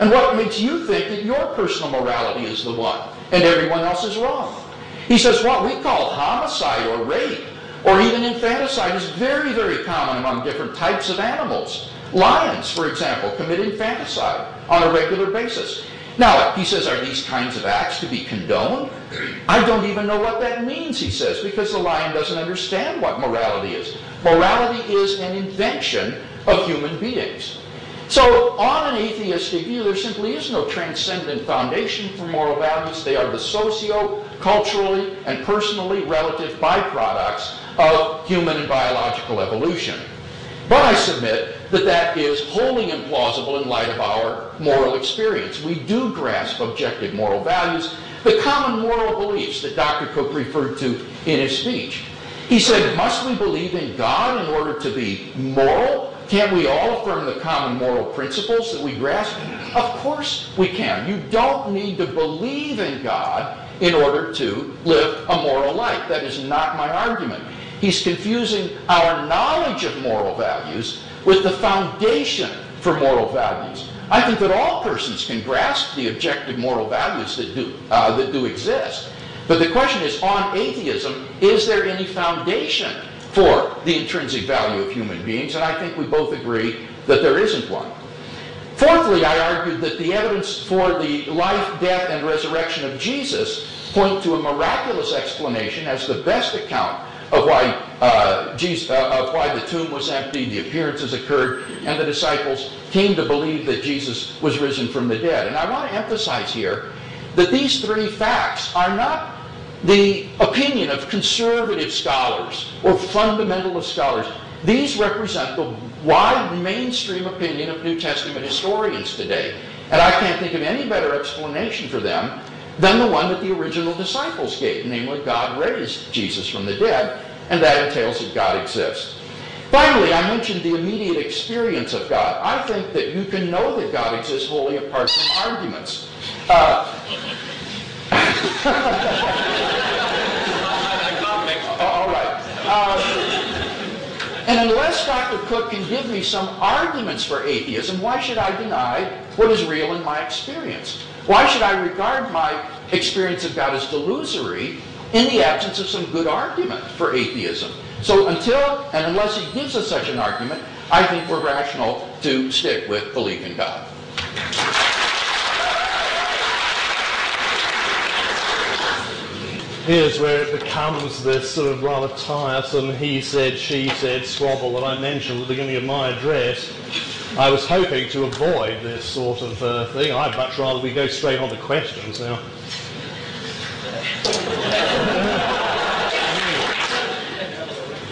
And what makes you think that your personal morality is the one, and everyone else is wrong? He says what we call homicide or rape, or even infanticide, is very, very common among different types of animals. Lions, for example, commit infanticide on a regular basis. Now, he says, are these kinds of acts to be condoned? I don't even know what that means, he says, because the lion doesn't understand what morality is. Morality is an invention of human beings. So, on an atheistic view, there simply is no transcendent foundation for moral values. They are the socio, culturally, and personally relative byproducts of human and biological evolution. But I submit that that is wholly implausible in light of our moral experience. We do grasp objective moral values, the common moral beliefs that Dr. Cooke referred to in his speech. He said, must we believe in God in order to be moral? Can't we all affirm the common moral principles that we grasp? Of course we can. You don't need to believe in God in order to live a moral life. That is not my argument. He's confusing our knowledge of moral values with the foundation for moral values. I think that all persons can grasp the objective moral values that do, uh, that do exist. But the question is, on atheism, is there any foundation for the intrinsic value of human beings? And I think we both agree that there isn't one. Fourthly, I argued that the evidence for the life, death, and resurrection of Jesus point to a miraculous explanation as the best account of why, uh, Jesus, uh, of why the tomb was empty, the appearances occurred, and the disciples came to believe that Jesus was risen from the dead. And I want to emphasize here that these three facts are not the opinion of conservative scholars or fundamentalist scholars. These represent the wide mainstream opinion of New Testament historians today. And I can't think of any better explanation for them than the one that the original disciples gave, namely, God raised Jesus from the dead, and that entails that God exists. Finally, I mentioned the immediate experience of God. I think that you can know that God exists wholly apart from arguments. Uh, all right. Uh, and unless Dr. Cooke can give me some arguments for atheism, why should I deny what is real in my experience? Why should I regard my experience of God as delusory in the absence of some good argument for atheism? So until and unless he gives us such an argument, I think we're rational to stick with belief in God. Here's where it becomes this sort of rather tiresome he said, she said squabble that I mentioned at the beginning of my address. I was hoping to avoid this sort of uh, thing. I'd much rather we go straight on to questions now.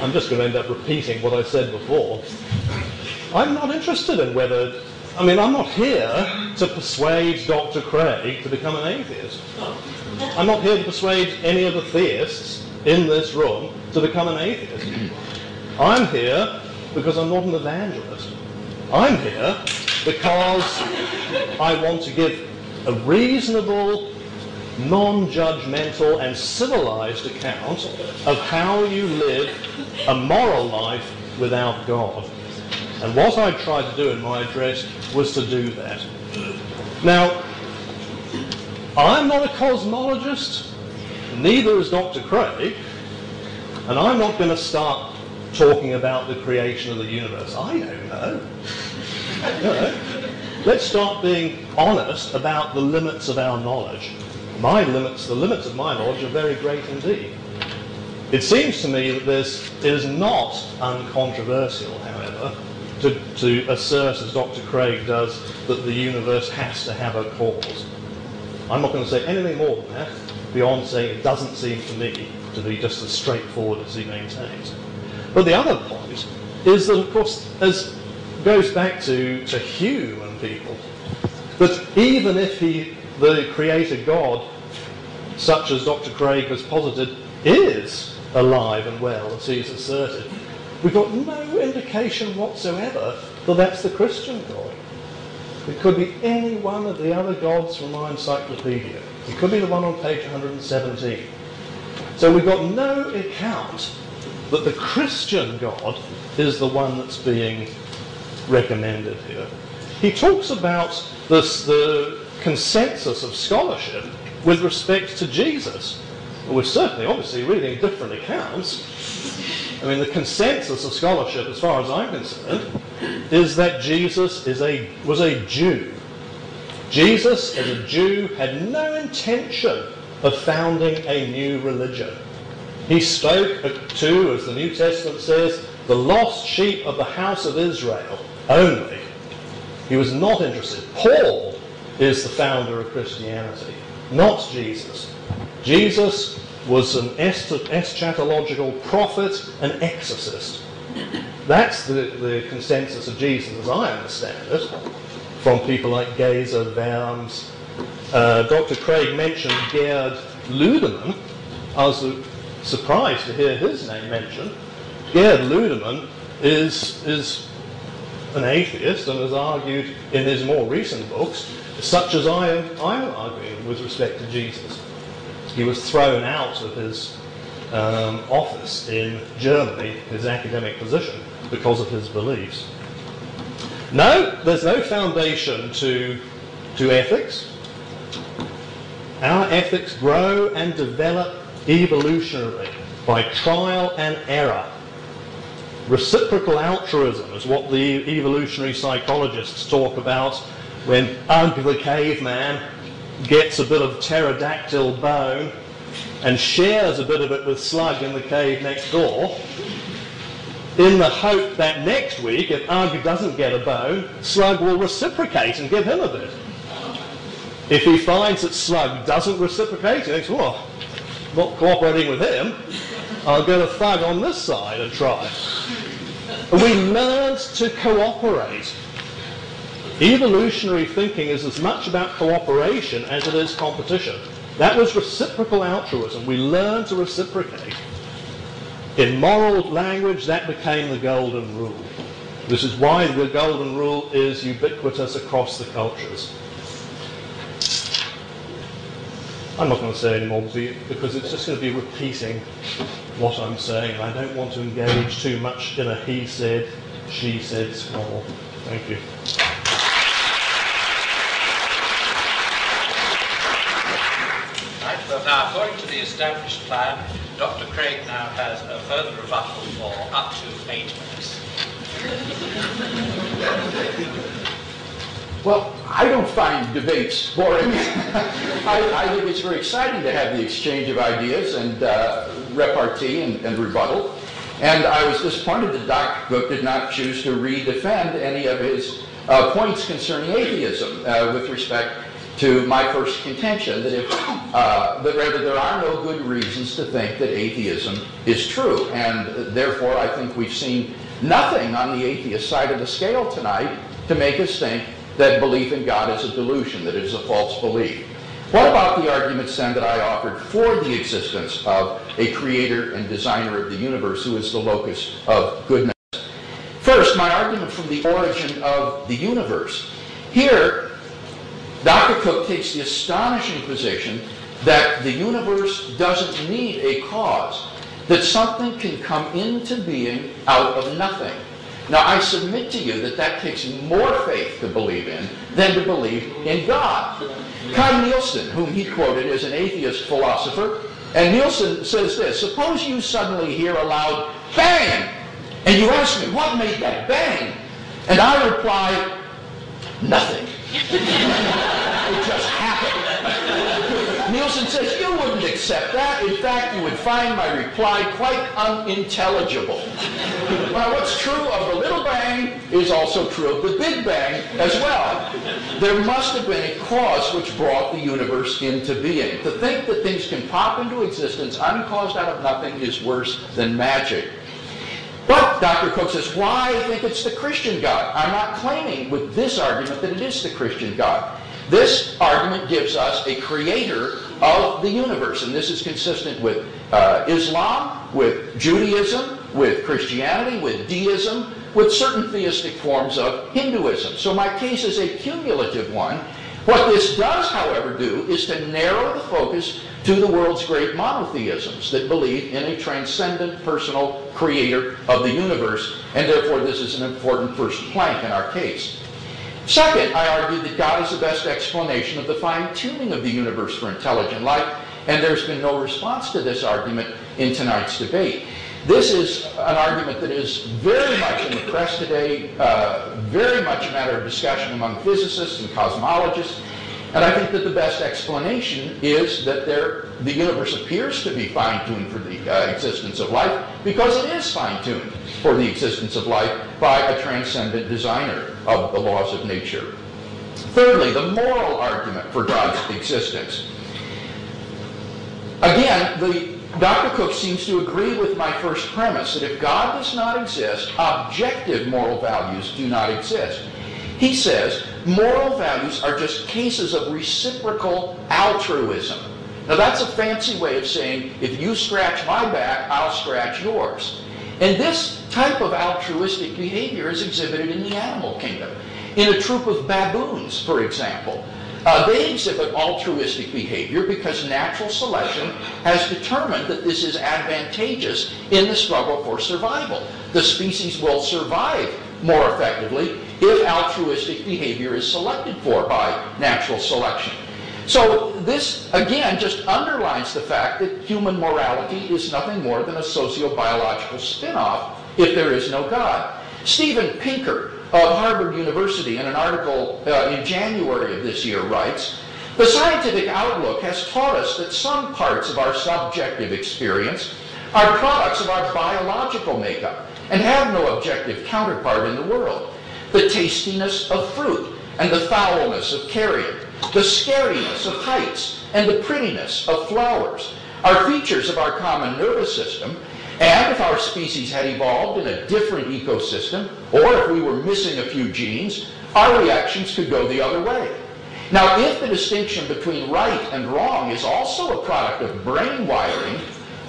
I'm just going to end up repeating what I said before. I'm not interested in whether, I mean, I'm not here to persuade Dr. Craig to become an atheist. I'm not here to persuade any of the theists in this room to become an atheist. I'm here because I'm not an evangelist. I'm here because I want to give a reasonable, non-judgmental and civilized account of how you live a moral life without God. And what I tried to do in my address was to do that. Now, I'm not a cosmologist, neither is Dr. Craig, and I'm not going to start talking about the creation of the universe. I don't know. No. Let's start being honest about the limits of our knowledge. My limits, the limits of my knowledge are very great indeed. It seems to me that this is not uncontroversial, however, to, to assert, as Dr. Craig does, that the universe has to have a cause. I'm not going to say anything more than that, beyond saying it doesn't seem to me to be just as straightforward as he maintains. But the other point is that, of course, as goes back to, to Hume and people, that even if he, the creator God, such as Dr. Craig has posited, is alive and well, as he's asserted, we've got no indication whatsoever that that's the Christian God. It could be any one of the other gods from my encyclopedia. It could be the one on page 117. So we've got no account that the Christian God is the one that's being recommended here. He talks about this, the consensus of scholarship with respect to Jesus. we're certainly, obviously, reading different accounts. I mean, the consensus of scholarship, as far as I'm concerned, is that Jesus is a, was a Jew. Jesus, as a Jew, had no intention of founding a new religion. He spoke to, as the New Testament says, the lost sheep of the house of Israel only. He was not interested. Paul is the founder of Christianity, not Jesus. Jesus was an eschatological prophet, an exorcist. That's the, the consensus of Jesus, as I understand it, from people like Geza Vermes. Uh, Dr. Craig mentioned Gerd Ludemann. I was surprised to hear his name mentioned. Gerd Ludemann is, is an atheist and has argued in his more recent books, such as I am, I am arguing with respect to Jesus. He was thrown out of his um, office in Germany, his academic position, because of his beliefs. No, there's no foundation to, to ethics. Our ethics grow and develop evolutionarily by trial and error. Reciprocal altruism is what the evolutionary psychologists talk about when Ugg the caveman gets a bit of pterodactyl bone and shares a bit of it with Slug in the cave next door in the hope that next week, if Ugg doesn't get a bone, Slug will reciprocate and give him a bit. If he finds that Slug doesn't reciprocate, he thinks, well, not cooperating with him, I'll get a thug on this side and try. We learned to cooperate. Evolutionary thinking is as much about cooperation as it is competition. That was reciprocal altruism. We learned to reciprocate. In moral language, that became the golden rule. This is why the golden rule is ubiquitous across the cultures. I'm not going to say any anymore because it's just going to be repeating what I'm saying, and I don't want to engage too much in a he said, she said squabble. Thank you. Now according to the established plan, Dr. Craig now has a further rebuttal for up to eight minutes. Well, I don't find debates boring. I, I, think it's very exciting to have the exchange of ideas and uh, repartee and, and, rebuttal. And I was disappointed that Dr. Cooke did not choose to re-defend any of his uh, points concerning atheism uh, with respect to my first contention that if uh, that rather there are no good reasons to think that atheism is true, and therefore I think we've seen nothing on the atheist side of the scale tonight to make us think that belief in God is a delusion, that it is a false belief. What about the arguments then that I offered for the existence of a creator and designer of the universe who is the locus of goodness? First, my argument from the origin of the universe. Here, Dr. Cooke takes the astonishing position that the universe doesn't need a cause, that something can come into being out of nothing. Now, I submit to you that that takes more faith to believe in than to believe in God. Kai Nielsen, whom he quoted as an atheist philosopher, and Nielsen says this, suppose you suddenly hear a loud bang, and you ask me, what made that bang? And I reply, nothing. It just happened. Nielsen says you wouldn't accept that. In fact, you would find my reply quite unintelligible. Well, what's true of the Little Bang is also true of the Big Bang as well. There must have been a cause which brought the universe into being. To think that things can pop into existence uncaused out of nothing is worse than magic. But Dr. Cooke says, why I think it's the Christian God? I'm not claiming with this argument that it is the Christian God. This argument gives us a creator of the universe. And this is consistent with uh, Islam, with Judaism, with Christianity, with deism, with certain theistic forms of Hinduism. So my case is a cumulative one. What this does, however, do is to narrow the focus to the world's great monotheisms that believe in a transcendent personal creator of the universe, and therefore this is an important first plank in our case. Second, I argue that God is the best explanation of the fine-tuning of the universe for intelligent life, and there's been no response to this argument in tonight's debate. This is an argument that is very much in the press today, uh, very much a matter of discussion among physicists and cosmologists, and I think that the best explanation is that there, the universe appears to be fine-tuned for the uh, existence of life because it is fine-tuned for the existence of life by a transcendent designer of the laws of nature. Thirdly, the moral argument for God's existence. Again, the, Dr. Cooke seems to agree with my first premise that if God does not exist, objective moral values do not exist. He says moral values are just cases of reciprocal altruism. Now that's a fancy way of saying if you scratch my back, I'll scratch yours. And this type of altruistic behavior is exhibited in the animal kingdom. In a troop of baboons, for example, uh, they exhibit altruistic behavior because natural selection has determined that this is advantageous in the struggle for survival. The species will survive more effectively if altruistic behavior is selected for by natural selection. So this, again, just underlines the fact that human morality is nothing more than a socio-biological spin-off if there is no God. Steven Pinker of Harvard University in an article uh, in January of this year writes, the scientific outlook has taught us that some parts of our subjective experience are products of our biological makeup and have no objective counterpart in the world the tastiness of fruit and the foulness of carrion, the scariness of heights and the prettiness of flowers are features of our common nervous system, and if our species had evolved in a different ecosystem, or if we were missing a few genes, our reactions could go the other way. Now, if the distinction between right and wrong is also a product of brain wiring,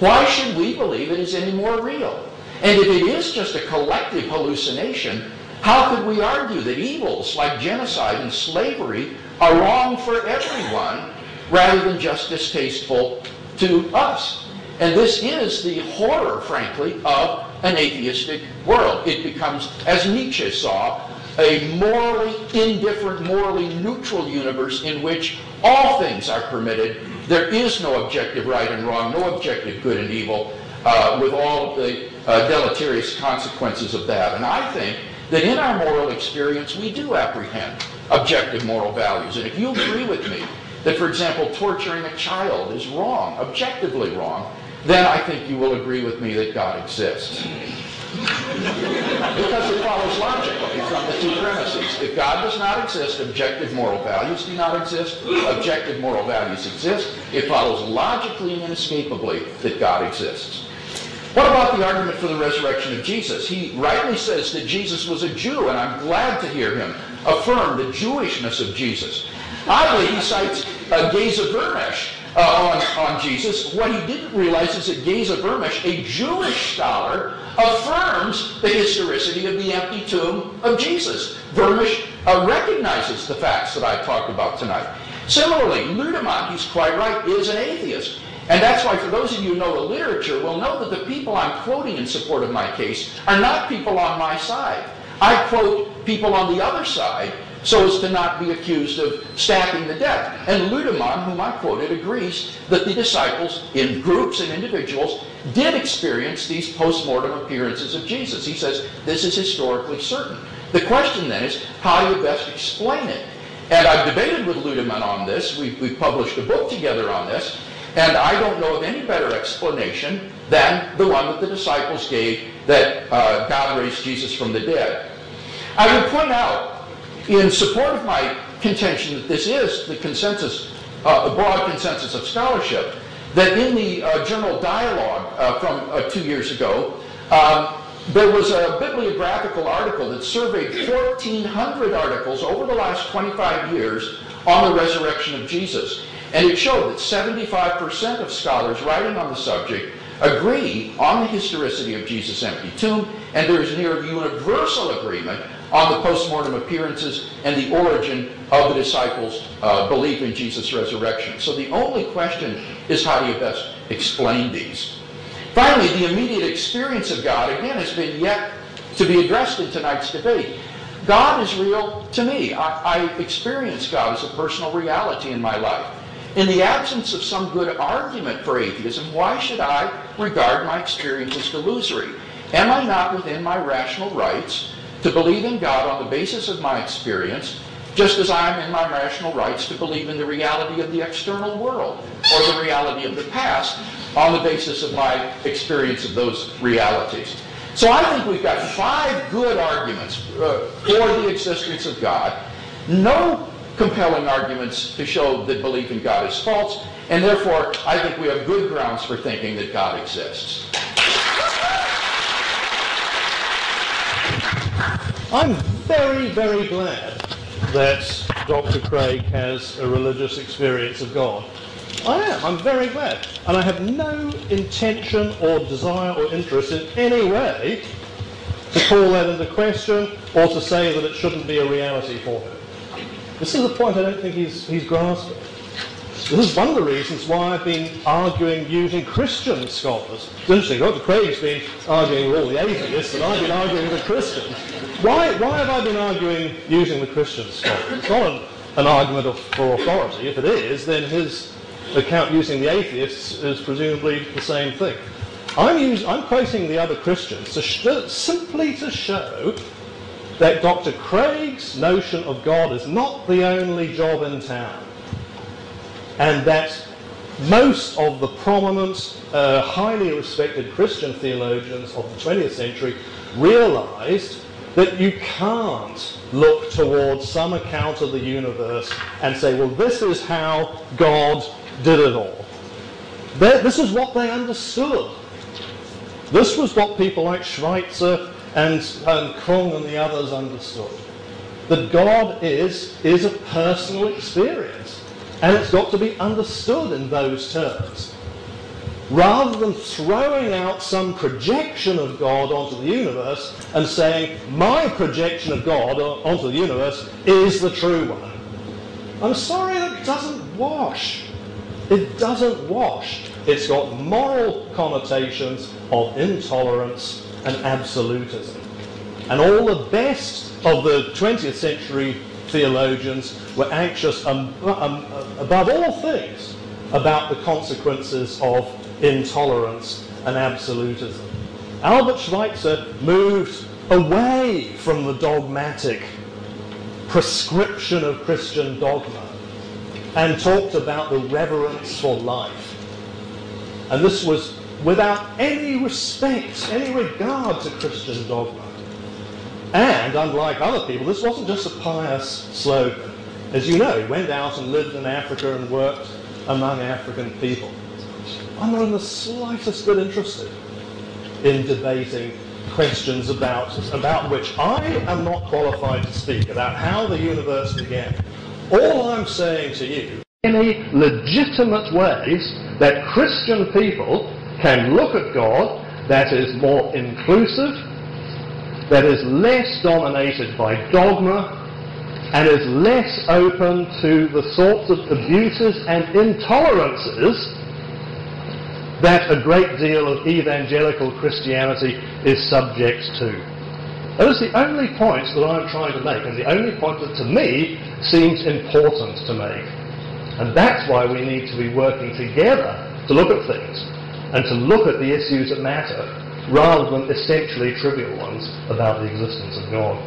why should we believe it is any more real? And if it is just a collective hallucination, how could we argue that evils like genocide and slavery are wrong for everyone rather than just distasteful to us? And this is the horror, frankly, of an atheistic world. It becomes, as Nietzsche saw, a morally indifferent, morally neutral universe in which all things are permitted. There is no objective right and wrong, no objective good and evil, uh, with all the uh, deleterious consequences of that. And I think that in our moral experience we do apprehend objective moral values. And if you agree with me that, for example, torturing a child is wrong, objectively wrong, then I think you will agree with me that God exists. because it follows logically from the two premises. If God does not exist, objective moral values do not exist. Objective moral values exist. It follows logically and inescapably that God exists. What about the argument for the resurrection of Jesus? He rightly says that Jesus was a Jew, and I'm glad to hear him affirm the Jewishness of Jesus. Oddly, he cites uh, Geza Vermes uh, on, on Jesus. What he didn't realize is that Geza Vermes, a Jewish scholar, affirms the historicity of the empty tomb of Jesus. Vermes uh, recognizes the facts that I talked about tonight. Similarly, Ludemann, he's quite right, is an atheist. And that's why, for those of you who know the literature, will know that the people I'm quoting in support of my case are not people on my side. I quote people on the other side so as to not be accused of stacking the deck. And Ludemann, whom I quoted, agrees that the disciples, in groups and individuals, did experience these post-mortem appearances of Jesus. He says this is historically certain. The question then is, how do you best explain it? And I've debated with Ludemann on this. We've, we've published a book together on this. And I don't know of any better explanation than the one that the disciples gave that uh, God raised Jesus from the dead. I would point out, in support of my contention that this is the consensus, uh, broad consensus of scholarship, that in the uh, journal Dialogue uh, from uh, two years ago, um, there was a bibliographical article that surveyed 1,400 articles over the last 25 years on the resurrection of Jesus. And it showed that 75% of scholars writing on the subject agree on the historicity of Jesus' empty tomb, and there is near universal agreement on the postmortem appearances and the origin of the disciples' uh, belief in Jesus' resurrection. So the only question is how do you best explain these? Finally, the immediate experience of God, again, has been yet to be addressed in tonight's debate. God is real to me. I, I experience God as a personal reality in my life. In the absence of some good argument for atheism, why should I regard my experience as delusory? Am I not within my rational rights to believe in God on the basis of my experience, just as I am in my rational rights to believe in the reality of the external world or the reality of the past on the basis of my experience of those realities? So I think we've got five good arguments uh, for the existence of God. No compelling arguments to show that belief in God is false, and therefore I think we have good grounds for thinking that God exists. I'm very, very glad that Dr. Craig has a religious experience of God. I am. I'm very glad. And I have no intention or desire or interest in any way to call that into question or to say that it shouldn't be a reality for him. This is a point I don't think he's, he's grasping. This is one of the reasons why I've been arguing using Christian scholars. It's interesting, Dr. Craig's been arguing with all the atheists, and I've been arguing with the Christians. Why, why have I been arguing using the Christian scholars? It's not an, an argument of, for authority. If it is, then his account using the atheists is presumably the same thing. I'm, using, I'm quoting the other Christians to sh- simply to show that Dr. Craig's notion of God is not the only job in town, and that most of the prominent, uh, highly respected Christian theologians of the 20th century realized that you can't look towards some account of the universe and say, well, this is how God did it all. This is what they understood. This was what people like Schweitzer and, and Kung and the others understood. That God is, is a personal experience. And it's got to be understood in those terms. Rather than throwing out some projection of God onto the universe and saying, my projection of God onto the universe is the true one. I'm sorry, that doesn't wash. It doesn't wash. It's got moral connotations of intolerance and absolutism. And all the best of the 20th century theologians were anxious um, um, above all things about the consequences of intolerance and absolutism. Albert Schweitzer moved away from the dogmatic prescription of Christian dogma and talked about the reverence for life. And this was without any respect, any regard to Christian dogma. And unlike other people, this wasn't just a pious slogan. As you know, he went out and lived in Africa and worked among African people. I'm not in the slightest bit interested in debating questions about, about which I am not qualified to speak, about how the universe began. All I'm saying to you, any legitimate ways that Christian people can look at God that is more inclusive, that is less dominated by dogma, and is less open to the sorts of abuses and intolerances that a great deal of evangelical Christianity is subject to. That is the only point that I'm trying to make, and the only point that to me seems important to make. And that's why we need to be working together to look at things and to look at the issues that matter rather than essentially trivial ones about the existence of God.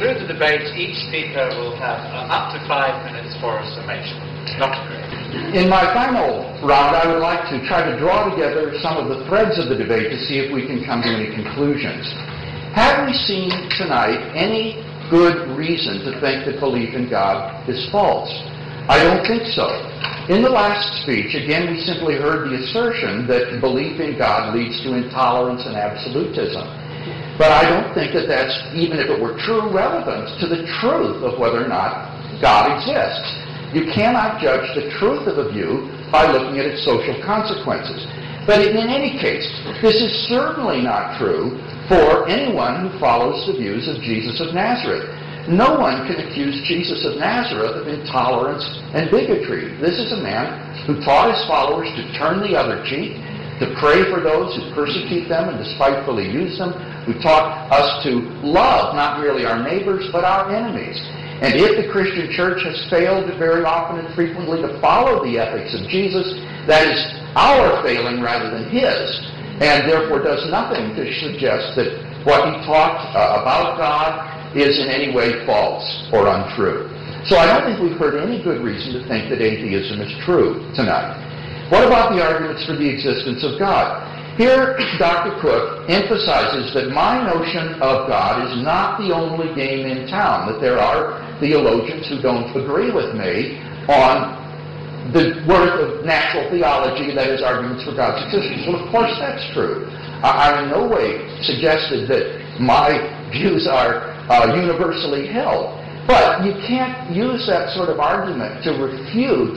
Through the debate, each speaker will have uh, up to five minutes for a summation. Dr. Craig. In my final round, I would like to try to draw together some of the threads of the debate to see if we can come to any conclusions. Have we seen tonight any good reason to think that belief in God is false? I don't think so. In the last speech, again, we simply heard the assertion that belief in God leads to intolerance and absolutism. But I don't think that that's, even if it were true, relevant to the truth of whether or not God exists. You cannot judge the truth of a view by looking at its social consequences. But in any case, this is certainly not true for anyone who follows the views of Jesus of Nazareth. No one can accuse Jesus of Nazareth of intolerance and bigotry. This is a man who taught his followers to turn the other cheek, to pray for those who persecute them and despitefully use them, who taught us to love not merely our neighbors but our enemies. And if the Christian church has failed very often and frequently to follow the ethics of Jesus, that is our failing rather than his, and therefore does nothing to suggest that what he taught uh, about God is in any way false or untrue. So I don't think we've heard any good reason to think that atheism is true tonight. What about the arguments for the existence of God? Here, Dr. Cooke emphasizes that my notion of God is not the only game in town, that there are theologians who don't agree with me on the worth of natural theology, that is, arguments for God's existence. Well, of course that's true. I, I in no way suggested that my views are uh, universally held. But you can't use that sort of argument to refute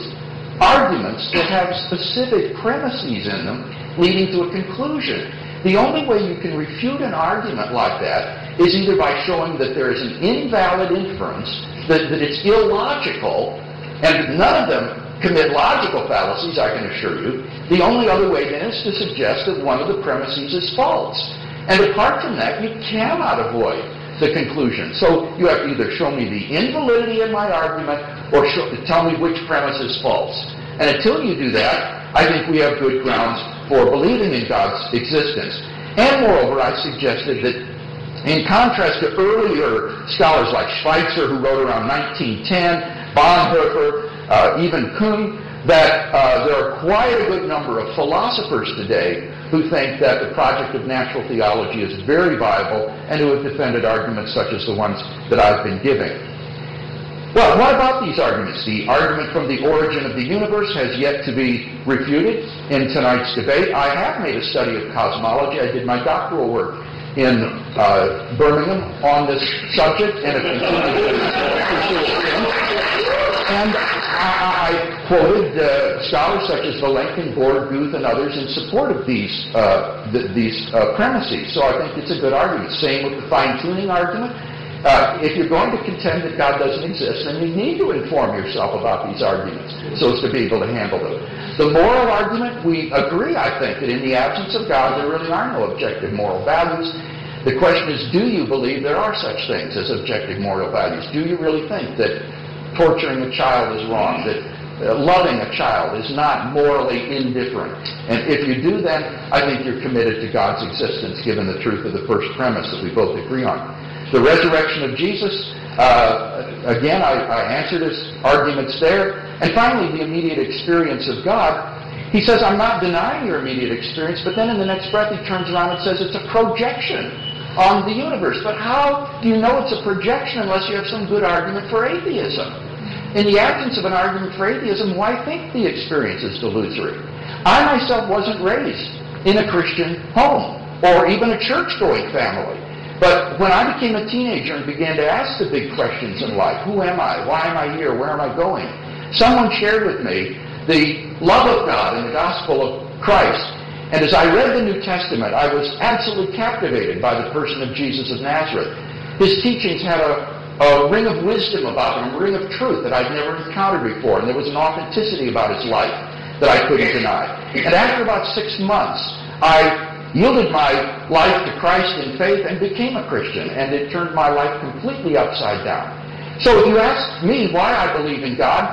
arguments that have specific premises in them leading to a conclusion. The only way you can refute an argument like that is either by showing that there is an invalid inference, that, that it's illogical, and none of them commit logical fallacies, I can assure you. The only other way then is to suggest that one of the premises is false. And apart from that, you cannot avoid the conclusion. So you have to either show me the invalidity of my argument or show, tell me which premise is false. And until you do that, I think we have good grounds for believing in God's existence. And moreover, I suggested that in contrast to earlier scholars like Schweitzer, who wrote around 1910, Bonhoeffer, uh, even Kung, that uh, there are quite a good number of philosophers today who think that the project of natural theology is very viable and who have defended arguments such as the ones that I've been giving. Well, what about these arguments? The argument from the origin of the universe has yet to be refuted in tonight's debate. I have made a study of cosmology. I did my doctoral work in uh, Birmingham on this subject and to pursue it. And I, I quoted uh, scholars such as Vilenkin, Borde, Guth, and others in support of these, uh, th- these uh, premises. So I think it's a good argument. Same with the fine-tuning argument. Uh, if you're going to contend that God doesn't exist, then you need to inform yourself about these arguments so as to be able to handle them. The moral argument, we agree, I think, that in the absence of God, there really are no objective moral values. The question is, do you believe there are such things as objective moral values? Do you really think that torturing a child is wrong, that uh, loving a child is not morally indifferent? And if you do, then I think you're committed to God's existence, given the truth of the first premise that we both agree on. The resurrection of Jesus, uh, again, I, I answered his arguments there. And finally, the immediate experience of God. He says, I'm not denying your immediate experience, but then in the next breath he turns around and says it's a projection on the universe. But how do you know it's a projection unless you have some good argument for atheism? In the absence of an argument for atheism, why think the experience is delusory? I myself wasn't raised in a Christian home or even a church-going family. But when I became a teenager and began to ask the big questions in life, who am I? Why am I here? Where am I going? Someone shared with me the love of God and the gospel of Christ. And as I read the New Testament, I was absolutely captivated by the person of Jesus of Nazareth. His teachings had a, a ring of wisdom about them, a ring of truth that I'd never encountered before, and there was an authenticity about his life that I couldn't deny. And after about six months, I yielded my life to Christ in faith and became a Christian, and it turned my life completely upside down. So if you ask me why I believe in God,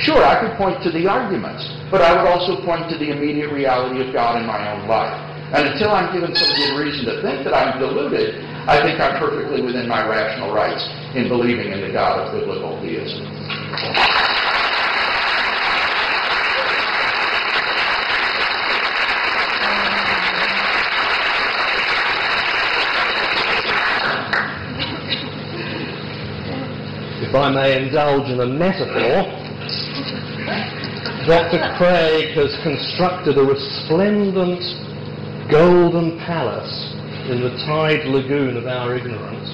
sure, I could point to the arguments, but I would also point to the immediate reality of God in my own life. And until I'm given some good reason to think that I'm deluded, I think I'm perfectly within my rational rights in believing in the God of biblical theism. If I may indulge in a metaphor, Dr. Craig has constructed a resplendent golden palace in the tide lagoon of our ignorance.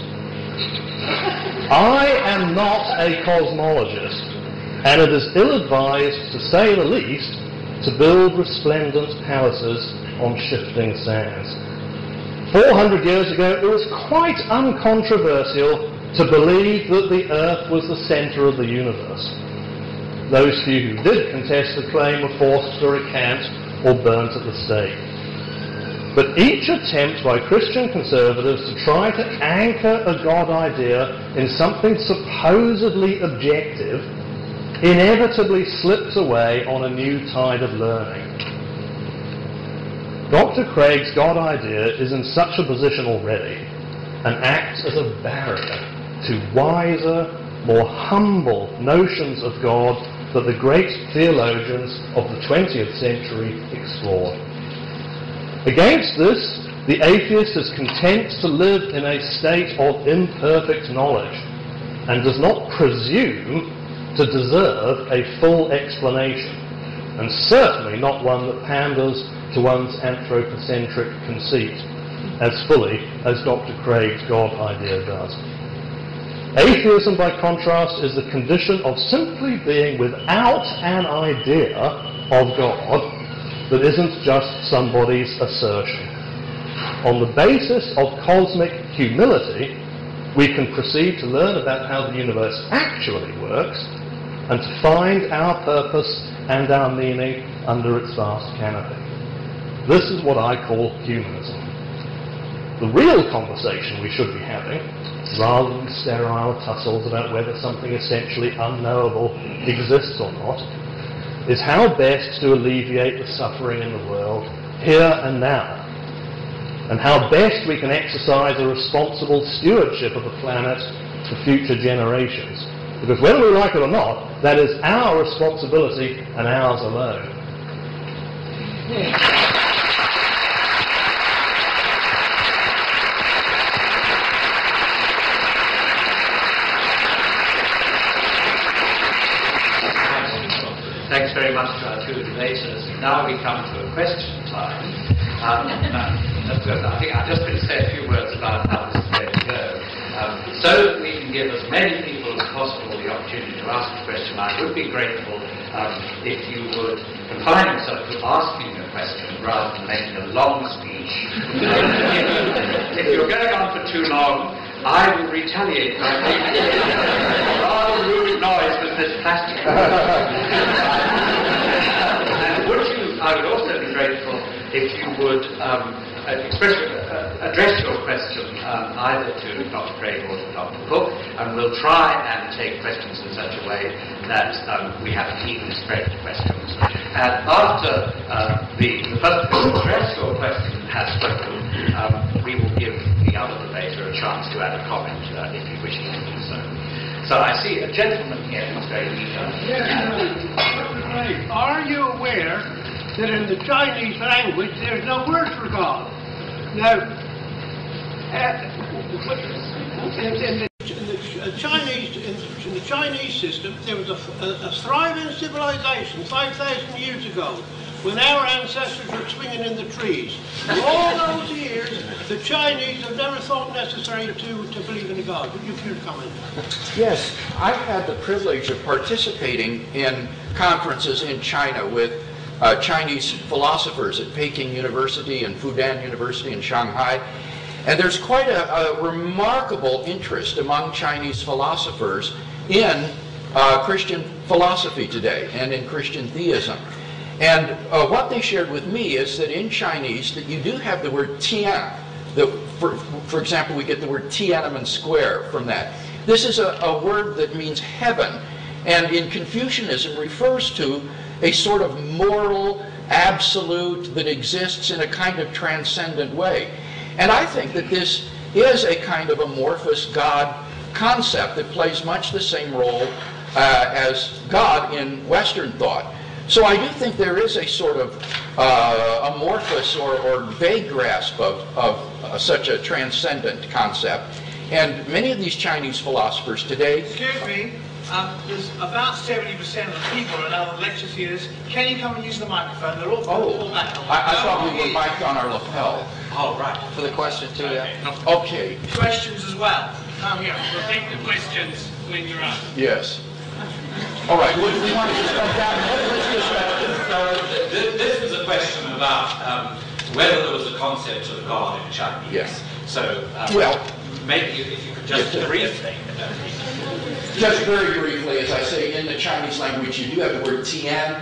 I am not a cosmologist, and it is ill-advised, to say the least, to build resplendent palaces on shifting sands. 400 years ago, it was quite uncontroversial to believe that the earth was the center of the universe. Those few who did contest the claim were forced to recant or burnt at the stake. But each attempt by Christian conservatives to try to anchor a God idea in something supposedly objective inevitably slips away on a new tide of learning. Dr. Craig's God idea is in such a position already and acts as a barrier to wiser, more humble notions of God that the great theologians of the 20th century explored. Against this, the atheist is content to live in a state of imperfect knowledge and does not presume to deserve a full explanation, and certainly not one that panders to one's anthropocentric conceit as fully as Dr. Craig's God idea does. Atheism, by contrast, is the condition of simply being without an idea of God that isn't just somebody's assertion. On the basis of cosmic humility, we can proceed to learn about how the universe actually works and to find our purpose and our meaning under its vast canopy. This is what I call humanism. The real conversation we should be having, rather than sterile tussles about whether something essentially unknowable exists or not, is how best to alleviate the suffering in the world here and now, and how best we can exercise a responsible stewardship of the planet for future generations. Because whether we like it or not, that is our responsibility and ours alone. Thanks very much to our two debaters. Now we come to a question time. Um, I think I'm just going to say a few words about how this is going to go. Um, so that we can give as many people as possible the opportunity to ask a question, I would be grateful um, if you would confine yourself to asking a question rather than making a long speech. if, if you're going on for too long, I will retaliate by making a rather rude noise with this plastic. I would also be grateful if you would um, express, uh, address your question um, either to Dr. Craig or to Dr. Cooke, and we'll try and take questions in such a way that um, we have an even spread of questions. And after uh, the, the person who your question has spoken, um, we will give the other debater a chance to add a comment uh, if he wishes to do so. So I see a gentleman here who's very eager. Yes, Are you aware that in the Chinese language there's no word for God? Now, uh, in, in, the, in the Chinese in, the Chinese system, there was a, a, a thriving civilization 5,000 years ago when our ancestors were swinging in the trees. For all those years, the Chinese have never thought necessary to, to believe in a God. Would you care to comment? Yes, I've had the privilege of participating in conferences in China with uh, Chinese philosophers at Peking University and Fudan University in Shanghai. And there's quite a, a remarkable interest among Chinese philosophers in uh, Christian philosophy today and in Christian theism. And uh, what they shared with me is that in Chinese that you do have the word tian. That, for, for example, we get the word Tiananmen Square from that. This is a, a word that means heaven, and in Confucianism refers to a sort of moral absolute that exists in a kind of transcendent way. And I think that this is a kind of amorphous God concept that plays much the same role uh, as God in Western thought. So I do think there is a sort of uh, amorphous or, or, vague grasp of, of uh, such a transcendent concept. And many of these Chinese philosophers today. Excuse me. Um, there's about 70% of the people in our lecture theatres. Can you come and use the microphone? They're all Oh, all back. I, I thought we were mic'd on our lapel. Oh, right. For the question too, yeah. Okay, Questions as well. Come here. We'll take the questions when you're on. yes. All right, well, do we want to just come down, let's just, uh, Uh, This was a question about um, whether there was a concept of God in Chinese. Yes. So, um, Well- maybe if you could just Yes, sir. briefly. Just very briefly, as I say, in the Chinese language, you do have the word Tian,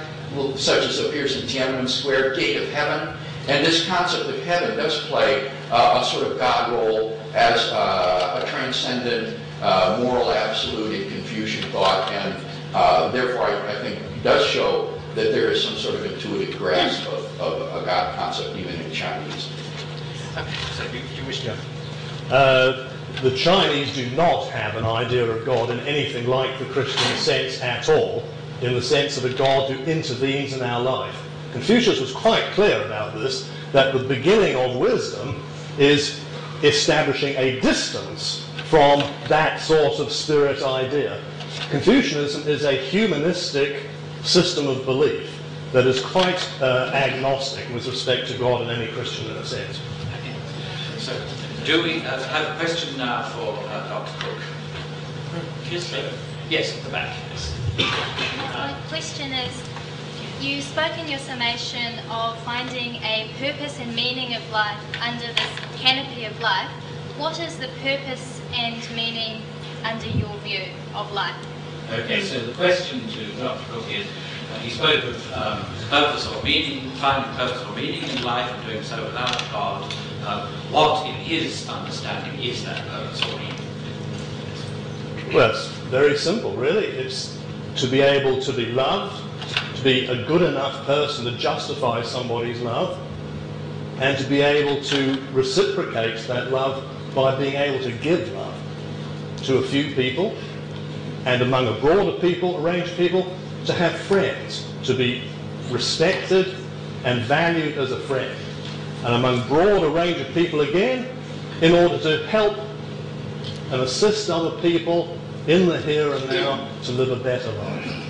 such as appears in Tiananmen Square, gate of heaven. And this concept of heaven does play uh, a sort of God role as uh, a transcendent, uh, moral absolute in Confucian thought. And uh, therefore, I, I think does show that there is some sort of intuitive grasp of, of a God concept, even in Chinese. So you you wish to... The Chinese do not have an idea of God in anything like the Christian sense at all, in the sense of a God who intervenes in our life. Confucius was quite clear about this, that the beginning of wisdom is establishing a distance from that sort of spirit idea. Confucianism is a humanistic system of belief that is quite uh, agnostic with respect to God and any Christian in a sense. So, do we uh, have a question now for uh, Dr. Cooke? Yes, sir. Yes, at the back. Yes. My question is, you spoke in your summation of finding a purpose and meaning of life under this canopy of life. What is the purpose and meaning under your view of life? Okay, so the question to Dr. Cooke is, uh, he spoke of um, purpose or meaning, finding purpose or meaning in life and doing so without God. What, in his understanding, is that meaning? Well, it's very simple, really. It's to be able to be loved, to be a good enough person to justify somebody's love, and to be able to reciprocate that love by being able to give love to a few people, and among a broader people, a range of people, to have friends, to be respected and valued as a friend. And among broader range of people again, in order to help and assist other people in the here and now to live a better life.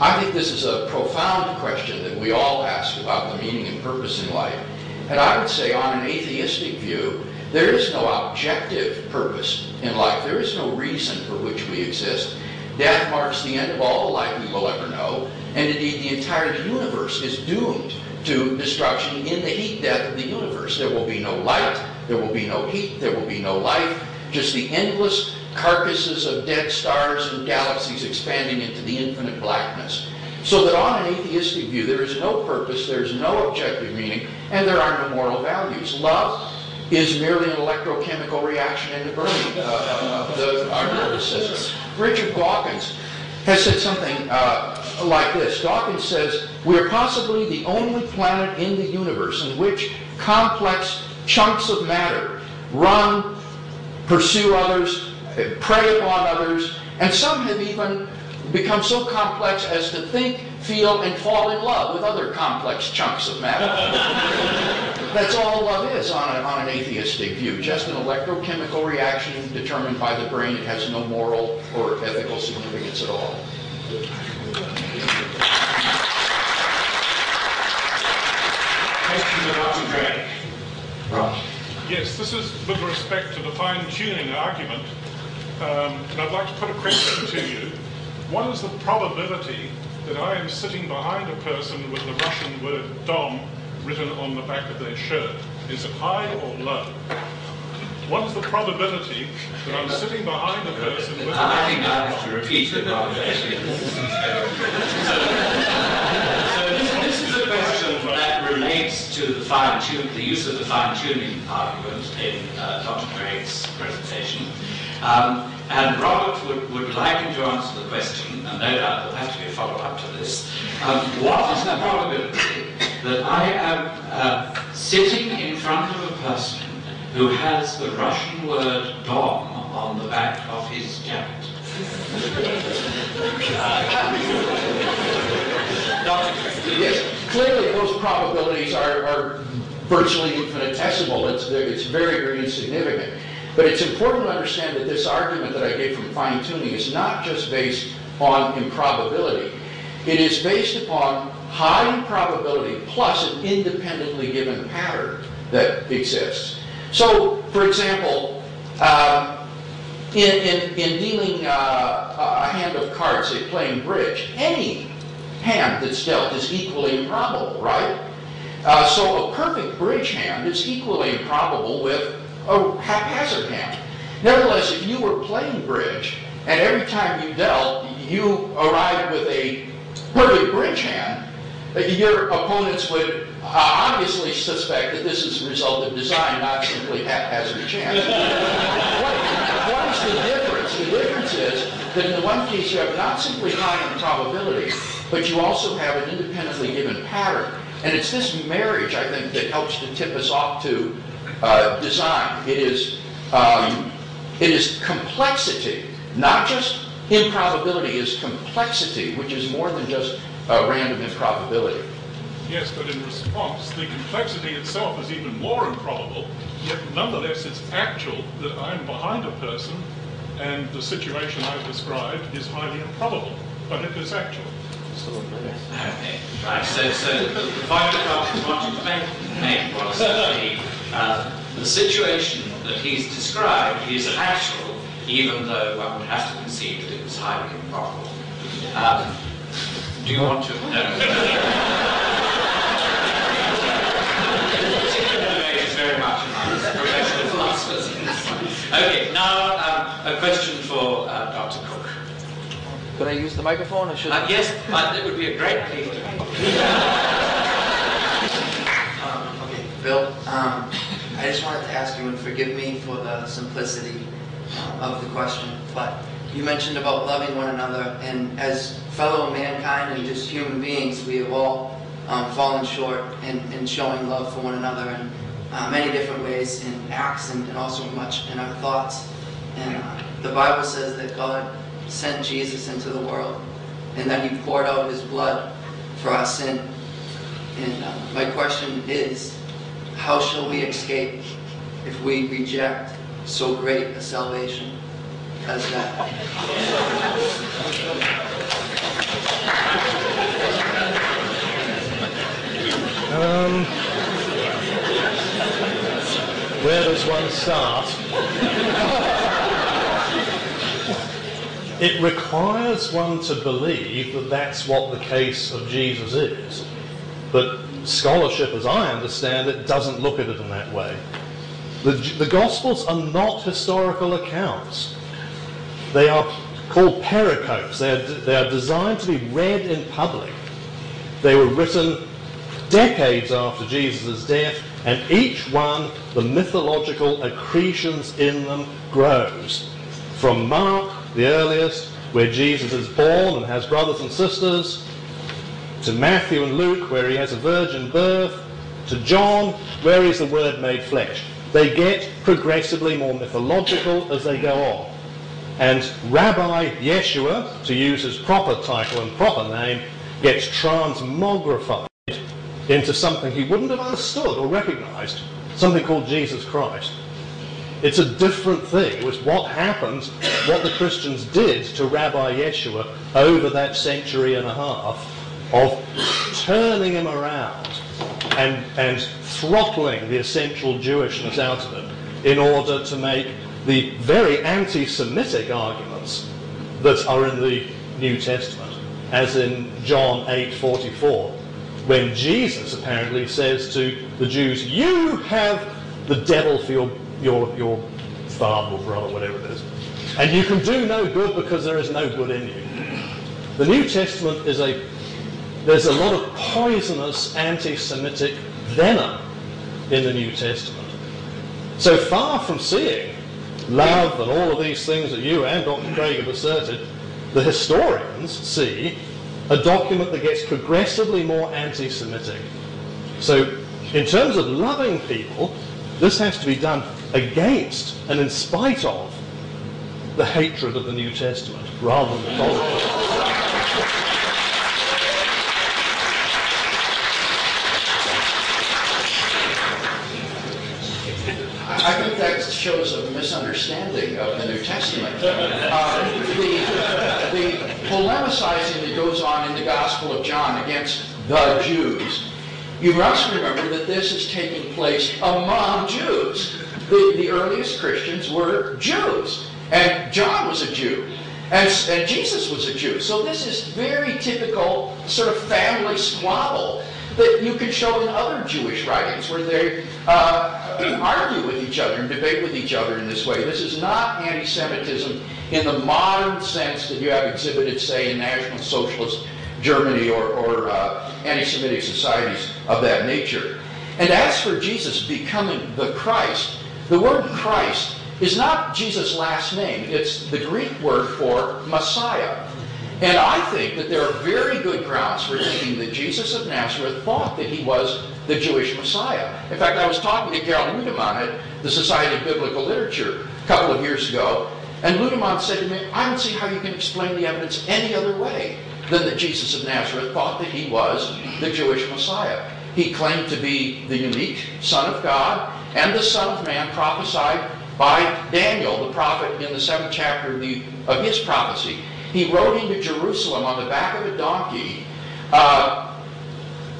I think this is a profound question that we all ask about the meaning and purpose in life. And I would say, on an atheistic view, there is no objective purpose in life. There is no reason for which we exist. Death marks the end of all life we will ever know. And indeed, the entire universe is doomed to destruction in the heat death of the universe. There will be no light, there will be no heat, there will be no life, just the endless carcasses of dead stars and galaxies expanding into the infinite blackness. So that on an atheistic view, there is no purpose, there is no objective meaning, and there are no moral values. Love is merely an electrochemical reaction in the brain uh, of the, our nervous system. Richard Dawkins has said something uh, like this. Dawkins says, we are possibly the only planet in the universe in which complex chunks of matter run, pursue others, prey upon others, and some have even become so complex as to think, feel, and fall in love with other complex chunks of matter. That's all love is on, a, on an atheistic view, just an electrochemical reaction determined by the brain. It has no moral or ethical significance at all. Question to Dr. Gray. Right. Yes, this is with respect to the fine-tuning argument. Um, and I'd like to put a question to you. What is the probability that I am sitting behind a person with the Russian word dom written on the back of their shirt? Is it high or low? What is the probability that I'm sitting behind a person with the I think Russian I have to repeat it rather. So this, this is a question that relates to the fine tune, the use of the fine tuning argument in uh, Dr. Craig's presentation. Um, and Robert would, would like him to answer the question, and no doubt there'll have to be a follow-up to this. Um, what is the probability that I am uh, sitting in front of a person who has the Russian word dom on the back of his jacket? Yes, clearly those probabilities are, are virtually infinitesimal. It's, it's very, very insignificant. But it's important to understand that this argument that I gave from fine tuning is not just based on improbability. It is based upon high probability plus an independently given pattern that exists. So, for example, um, in, in, in, dealing uh, a hand of cards, say playing bridge, any hand that's dealt is equally improbable, right? Uh, so a perfect bridge hand is equally improbable with a haphazard hand. Nevertheless, if you were playing bridge and every time you dealt, you arrived with a perfect bridge hand, your opponents would uh, obviously suspect that this is a result of design, not simply haphazard chance. what, is the difference? The difference is that in the one case you have not simply high improbability, but you also have an independently given pattern. And it's this marriage, I think, that helps to tip us off to uh, design. It is, um, it is complexity, not just improbability, is complexity, which is more than just uh, random improbability. Yes, but in response, the complexity itself is even more improbable, yet nonetheless it's actual that I'm behind a person and the situation I've described is highly improbable, but it is actual. Right, so, so the make, make was the, situation that he's described is actual, even though one would have to concede that it was highly improbable. Um, do you want to? No. very much professional philosophers. Okay, now um, a question for uh, Dr. Could I use the microphone or should uh, Yes, uh, that would be a great gift. um, okay, Bill, um, I just wanted to ask you, and forgive me for the simplicity of the question, but you mentioned about loving one another, and as fellow mankind and just human beings, we have all um, fallen short in, in, showing love for one another in uh, many different ways, in acts and, and, also much in our thoughts. And uh, the Bible says that God sent Jesus into the world, and that he poured out his blood for our sin. And uh, my question is, how shall we escape if we reject so great a salvation as that? Um, where does one start? It requires one to believe that that's what the case of Jesus is. But scholarship, as I understand it, doesn't look at it in that way. The, the Gospels are not historical accounts. They are called pericopes. They are, they are designed to be read in public. They were written decades after Jesus' death, and each one, the mythological accretions in them grows. From Mark the earliest, where Jesus is born and has brothers and sisters, to Matthew and Luke, where he has a virgin birth, to John, where he's the Word made flesh. They get progressively more mythological as they go on. And Rabbi Yeshua, to use his proper title and proper name, gets transmogrified into something he wouldn't have understood or recognized, something called Jesus Christ. It's a different thing. It was what happened, what the Christians did to Rabbi Yeshua over that century and a half of turning him around and, and throttling the essential Jewishness out of him in order to make the very anti-Semitic arguments that are in the New Testament, as in John 8:44, when Jesus apparently says to the Jews, "You have the devil for your your, your father or brother, whatever it is. And you can do no good because there is no good in you. The New Testament is a, there's a lot of poisonous anti-Semitic venom in the New Testament. So far from seeing love and all of these things that you and Dr. Craig have asserted, the historians see a document that gets progressively more anti-Semitic. So in terms of loving people, this has to be done against and in spite of the hatred of the New Testament rather than the tolerance. I think that shows a misunderstanding of the New Testament. Uh, the, the polemicizing that goes on in the Gospel of John against the Jews you must remember that this is taking place among Jews. The, the earliest Christians were Jews, and John was a Jew. And, and, Jesus was a Jew. So this is very typical sort of family squabble that you can show in other Jewish writings where they uh, argue with each other and debate with each other in this way. This is not anti-Semitism in the modern sense that you have exhibited, say, in National Socialist Germany or, or uh, anti-Semitic societies of that nature. And as for Jesus becoming the Christ, the word Christ is not Jesus' last name. It's the Greek word for Messiah. And I think that there are very good grounds for thinking that Jesus of Nazareth thought that he was the Jewish Messiah. In fact, I was talking to Carol Ludemann at the Society of Biblical Literature a couple of years ago, and Ludemann said to me, I don't see how you can explain the evidence any other way than that Jesus of Nazareth thought that he was the Jewish Messiah. He claimed to be the unique Son of God and the Son of Man prophesied by Daniel, the prophet, in the seventh chapter of, the, of his prophecy. He rode into Jerusalem on the back of a donkey uh,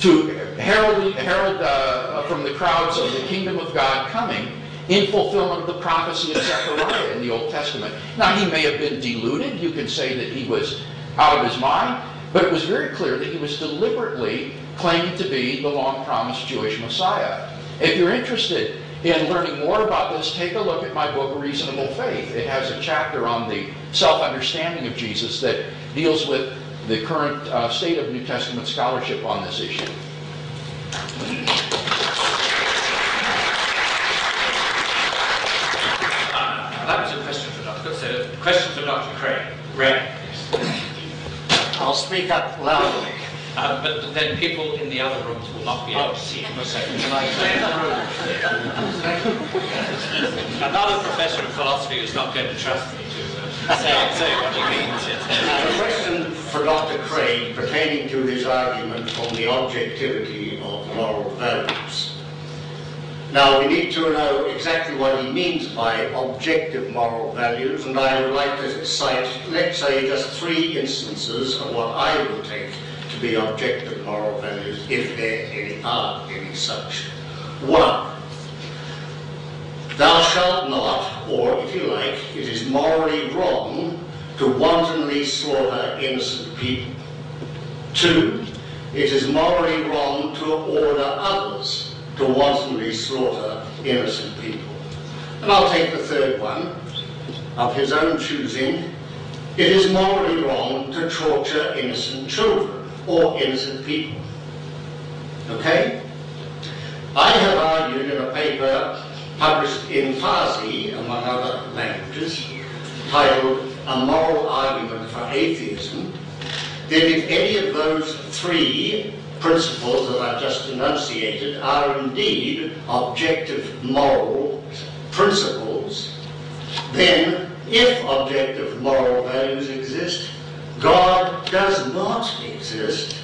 to herald, herald uh, from the crowds of the kingdom of God coming in fulfillment of the prophecy of Zechariah in the Old Testament. Now, he may have been deluded. You can say that he was out of his mind, but it was very clear that he was deliberately claiming to be the long promised Jewish Messiah. If you're interested in learning more about this, take a look at my book, Reasonable Faith. It has a chapter on the self-understanding of Jesus that deals with the current uh, state of New Testament scholarship on this issue. Uh, that was a question for Dr. So, question for Dr. Craig. Ray. Speak up loudly. Uh, but then people in the other rooms will not be able to see. a second. Can I clear the room? Another professor of philosophy is not going to trust me to uh, say, say what he means. a question for Dr. Craig pertaining to his argument on the objectivity of moral values. Now, we need to know exactly what he means by objective moral values, and I would like to cite, let's say, just three instances of what I would take to be objective moral values, if there any are any such. One, thou shalt not, or if you like, it is morally wrong to wantonly slaughter innocent people. Two, it is morally wrong to order others to wantonly slaughter innocent people. And I'll take the third one, of his own choosing. It is morally wrong to torture innocent children or innocent people. Okay? I have argued in a paper published in Farsi, among other languages, titled A Moral Argument for Atheism, that if any of those three principles that I've just enunciated are indeed objective moral principles, then if objective moral values exist, God does not exist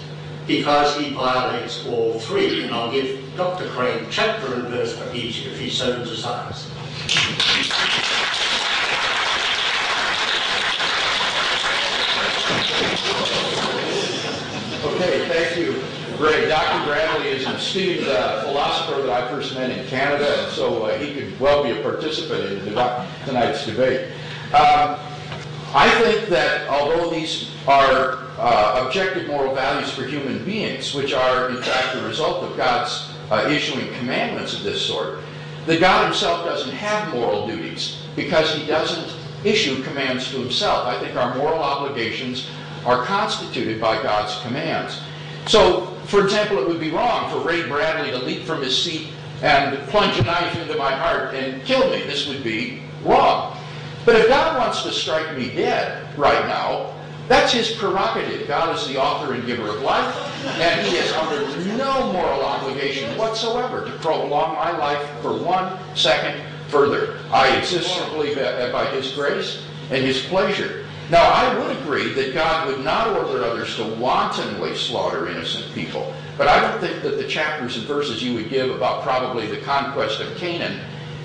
because he violates all three. And I'll give Dr. Craig chapter and verse for each if he so desires. Okay, thank you. Great. Dr. Bradley is an esteemed uh, philosopher that I first met in Canada, and so uh, he could well be a participant in tonight's debate. Um, I think that although these are uh, objective moral values for human beings, which are in fact the result of God's uh, issuing commandments of this sort, that God himself doesn't have moral duties because he doesn't issue commands to himself. I think our moral obligations are constituted by God's commands. So for example, it would be wrong for Ray Bradley to leap from his seat and plunge a knife into my heart and kill me. This would be wrong. But if God wants to strike me dead right now, that's his prerogative. God is the author and giver of life, and he is under no moral obligation whatsoever to prolong my life for one second further. I exist simply by his grace and his pleasure. Now, I would agree that God would not order others to wantonly slaughter innocent people, but I don't think that the chapters and verses you would give about probably the conquest of Canaan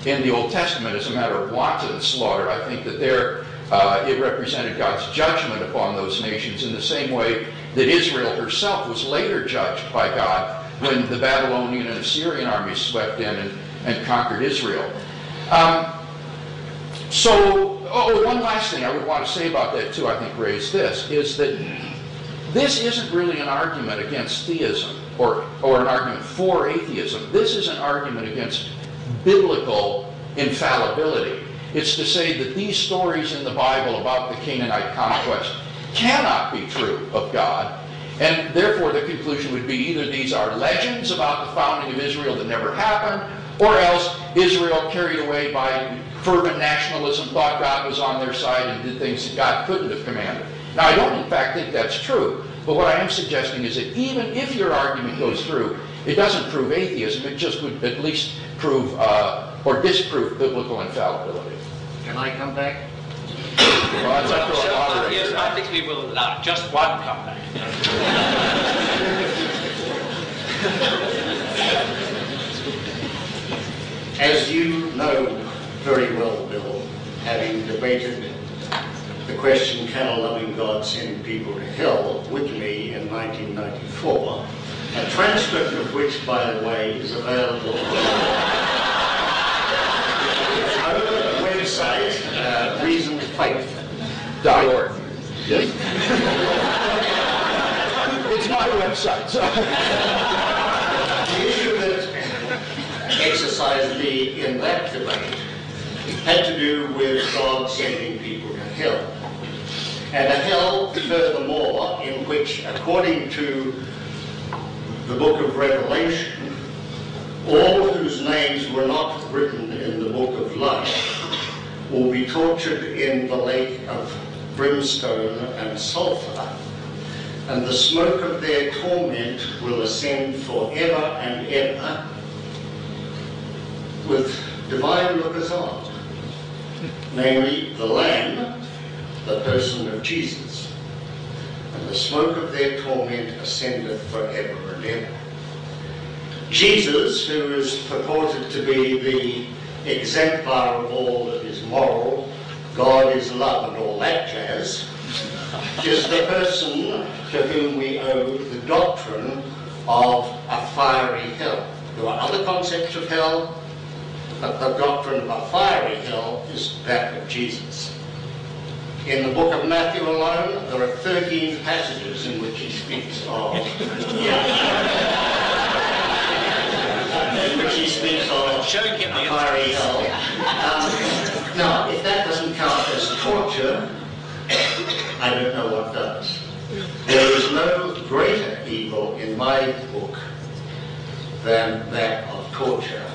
in the Old Testament is a matter of wanton slaughter. I think that there uh, it represented God's judgment upon those nations in the same way that Israel herself was later judged by God when the Babylonian and Assyrian armies swept in and, and conquered Israel. Um, so, Oh, oh, one last thing I would want to say about that too, I think, Ray, is this, is that this isn't really an argument against theism or, or an argument for atheism. This is an argument against biblical infallibility. It's to say that these stories in the Bible about the Canaanite conquest cannot be true of God, and therefore the conclusion would be either these are legends about the founding of Israel that never happened, or else Israel, carried away by fervent nationalism, thought God was on their side and did things that God couldn't have commanded. Now, I don't in fact think that's true, but what I am suggesting is that even if your argument goes through, it doesn't prove atheism, it just would at least prove uh, or disprove biblical infallibility. Can I come back? Well, it's up to our moderator. Yes, I think we will allow just one comeback. As you know very well, Bill, having debated the question, can a loving God send people to hell, with me in 1994, a transcript of which, by the way, is available over the website, uh, Reason Faith. Dot org. Yes. it's my website. So. The issue that exercised me in that debate had to do with God sending people to hell. And a hell, furthermore, in which, according to the book of Revelation, all whose names were not written in the book of life will be tortured in the lake of brimstone and sulfur, and the smoke of their torment will ascend forever and ever with divine lookers on, namely the Lamb, the person of Jesus, and the smoke of their torment ascendeth forever and ever. Jesus, who is purported to be the exemplar of all that is moral, God is love and all that jazz, is the person to whom we owe the doctrine of a fiery hell. There are other concepts of hell, but the doctrine of a fiery hell is that of Jesus. In the book of Matthew alone, there are 13 passages in which he speaks of in which he speaks of Showing him the a fiery hell. Um, now, if that doesn't count as torture, I don't know what does. There is no greater evil in my book than that of torture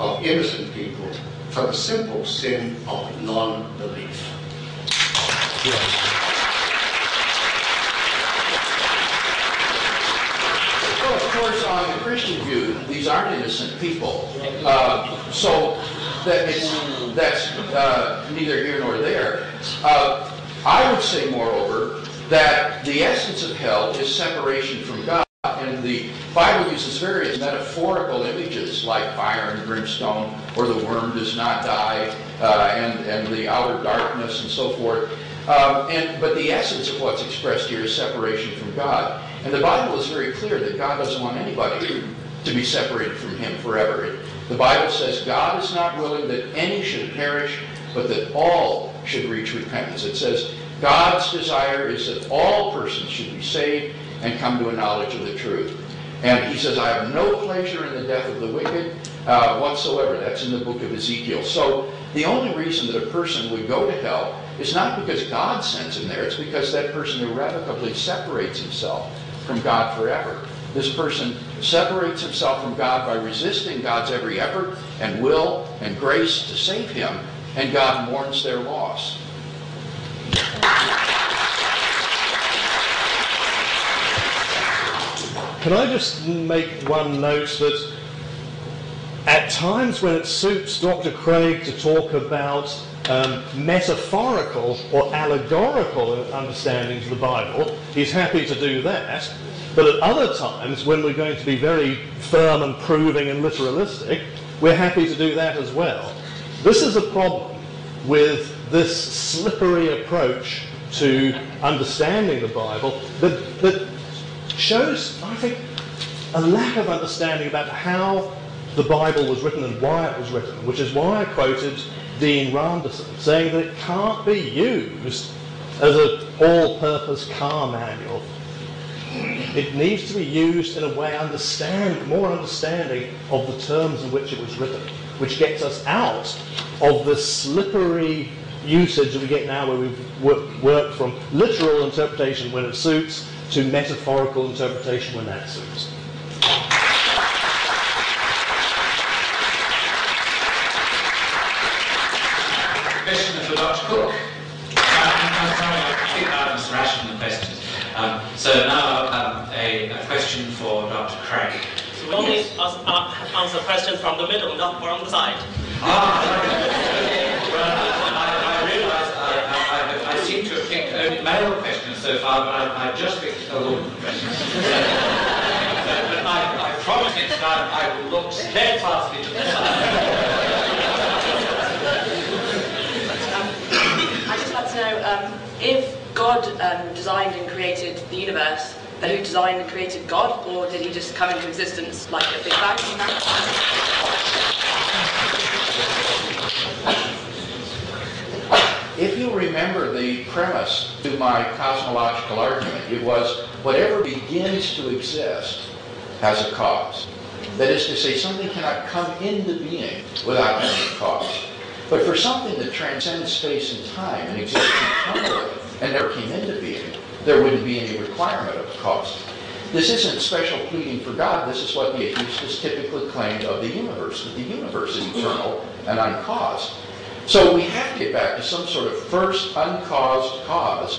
of innocent people for the simple sin of non-belief. Well, of course, on the Christian view, these aren't innocent people. Uh, so that that's uh, neither here nor there. Uh, I would say, moreover, that the essence of hell is separation from God. And the Bible uses various metaphorical images like fire and brimstone, or the worm does not die, uh, and, and the outer darkness, and so forth. Um, and, but the essence of what's expressed here is separation from God. And the Bible is very clear that God doesn't want anybody to be separated from Him forever. It, the Bible says God is not willing that any should perish, but that all should reach repentance. It says God's desire is that all persons should be saved and come to a knowledge of the truth. And he says, I have no pleasure in the death of the wicked uh, whatsoever. That's in the book of Ezekiel. So the only reason that a person would go to hell is not because God sends him there. It's because that person irrevocably separates himself from God forever. This person separates himself from God by resisting God's every effort and will and grace to save him, and God mourns their loss. Can I just make one note that at times when it suits Dr. Craig to talk about um, metaphorical or allegorical understandings of the Bible, he's happy to do that. But at other times, when we're going to be very firm and proving and literalistic, we're happy to do that as well. This is a problem with this slippery approach to understanding the Bible that, that shows, I think, a lack of understanding about how the Bible was written and why it was written, which is why I quoted Dean Randerson saying that it can't be used as an all-purpose car manual. It needs to be used in a way understand more understanding of the terms in which it was written, which gets us out of the slippery usage that we get now where we've worked, worked from literal interpretation when it suits to metaphorical interpretation when that suits. Question for Dr. Cooke. I'm sorry, I think I was rationing the questions. Um, so now um, a, a, question for Dr. Craig. So we only uh, answer questions from the middle, not from the side. Ah, well, I, I realise I, I, I, seem to have picked only male questions far, but I, I just picked a woman question. but I, I promise next time I will look steadfastly to the side. I'd just like to know um, if God um, designed and created the universe, then who designed and created God, or did he just come into existence like a big bang? If you remember the premise to my cosmological argument, it was whatever begins to exist has a cause. That is to say, something cannot come into being without a cause. But for something that transcends space and time and exists eternally and never came into being, there wouldn't be any requirement of a cause. This isn't special pleading for God. This is what the atheists typically claim of the universe, that the universe is eternal and uncaused. So we have to get back to some sort of first uncaused cause.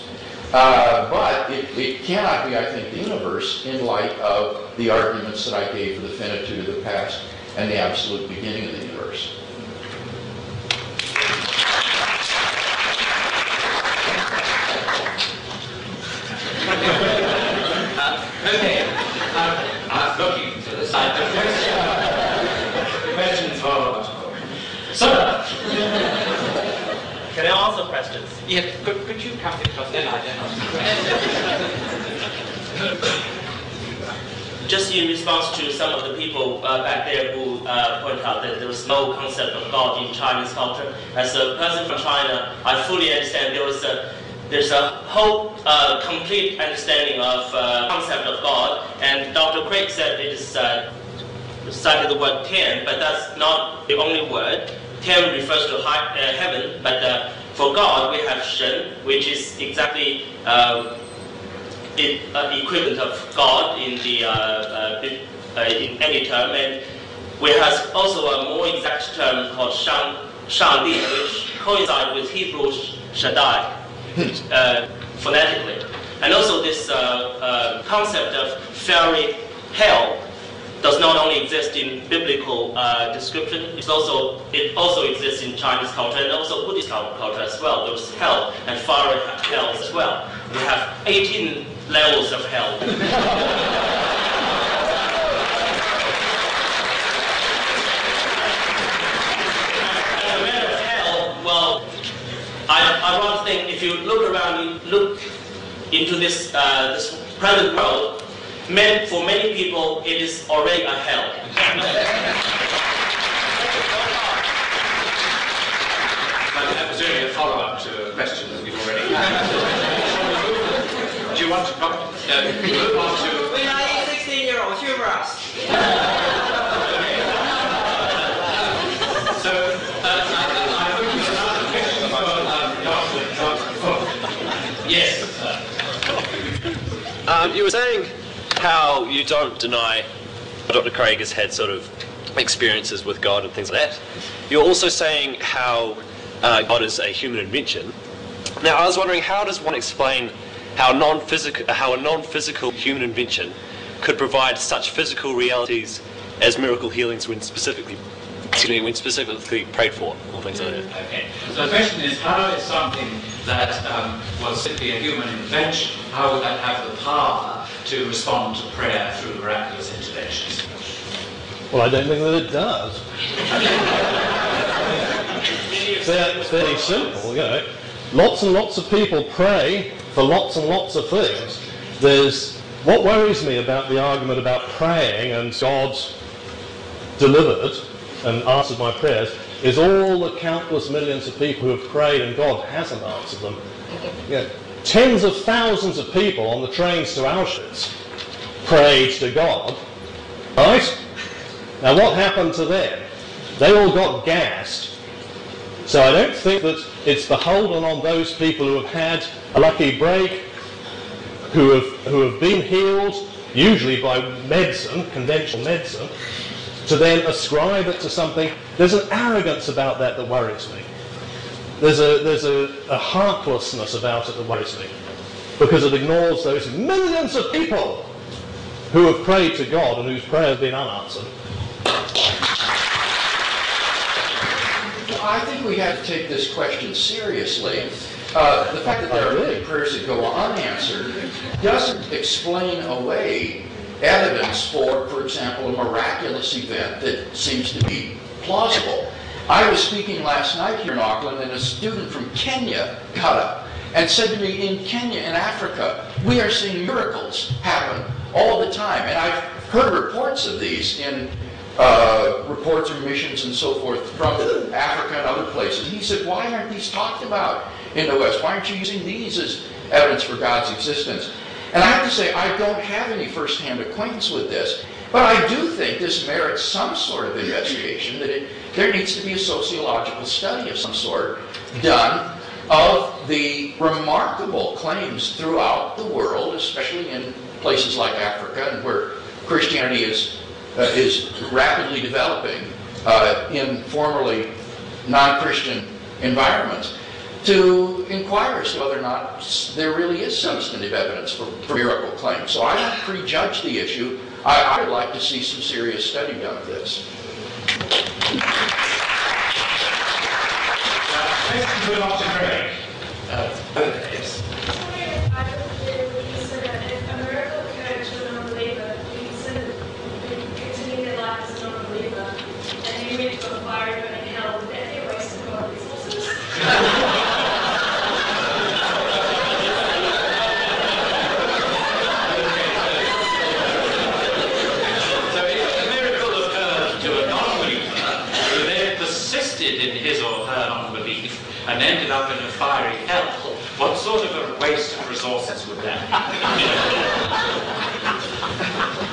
Uh, but it, it, cannot be, I think, the universe in light of the arguments that I gave for the finitude of the past and the absolute beginning of the universe. okay, uh, I'm looking to the side. The question, the question for Sir. Can I questions? Yeah, could, could you come because then I don't Just in response to some of the people uh, back there who uh, point out that there is no concept of God in Chinese culture, as a person from China, I fully understand there was a there's a whole uh, complete understanding of uh, concept of God, and Dr. Craig said it is uh, cited the word tian, but that's not the only word. Tian refers to high, uh, heaven, but uh, for God we have Shen, which is exactly um, it, uh, equivalent of God in the in any term, and we have also a more exact term called Shang, Shangdi, which coincides with Hebrew Shaddai uh, phonetically. And also this uh, uh, concept of fiery hell does not only exist in biblical uh, description, it's also, it also exists in Chinese culture and also Buddhist culture as well. There's hell and fiery hell as well. We have 18 levels of hell. well, I, I rather think if you look around, you look into this, uh, this present world, men, for many people, it is already a hell. that was really a follow-up to a question that we've already had. Do you want to come, uh, move on to... We are 16-year-old humorous. Yes. Um, you were saying how you don't deny Dr. Craig has had sort of experiences with God and things like that. You're also saying how uh, God is a human invention. Now, I was wondering, how does one explain how non-physical, how a non-physical human invention could provide such physical realities as miracle healings when specifically, when specifically prayed for, or things like that? Okay. So the question is, how is something that um, was simply a human invention, how would that have the power to respond to prayer through miraculous interventions? Well, I don't think that it does. fair, fairly simple, you know. Lots and lots of people pray for lots and lots of things. There's what worries me about the argument about praying and God delivered and answered my prayers is all the countless millions of people who have prayed and God hasn't answered them. You know, tens of thousands of people on the trains to Auschwitz prayed to God, right? Now what happened to them? They all got gassed. So I don't think that it's beholden on those people who have had a lucky break, who have, who have been healed, usually by medicine, conventional medicine, to then ascribe it to something. There's an arrogance about that that worries me. There's a, there's a, a heartlessness about it that worries me because it ignores those millions of people who have prayed to God and whose prayer has been unanswered. I think we have to take this question seriously. Uh, the fact that there are many prayers that go unanswered doesn't explain away evidence for, for example, a miraculous event that seems to be plausible. I was speaking last night here in Auckland, and a student from Kenya got up and said to me, in Kenya, in Africa, we are seeing miracles happen all the time. And I've heard reports of these in uh, reports of missions and so forth from Africa and other places. He said, why aren't these talked about in the West? Why aren't you using these as evidence for God's existence? And I have to say, I don't have any first-hand acquaintance with this, but I do think this merits some sort of investigation, that it, there needs to be a sociological study of some sort done of the remarkable claims throughout the world, especially in places like Africa and where Christianity is, uh, is rapidly developing uh, in formerly non-Christian environments to inquire as to whether or not there really is substantive evidence for, for miracle claims. So I don't prejudge the issue. I, I, would like to see some serious study done of this. Thank you, Dr. Craig. Uh, yes. and ended up in a fiery hell, what sort of a waste of resources would that be?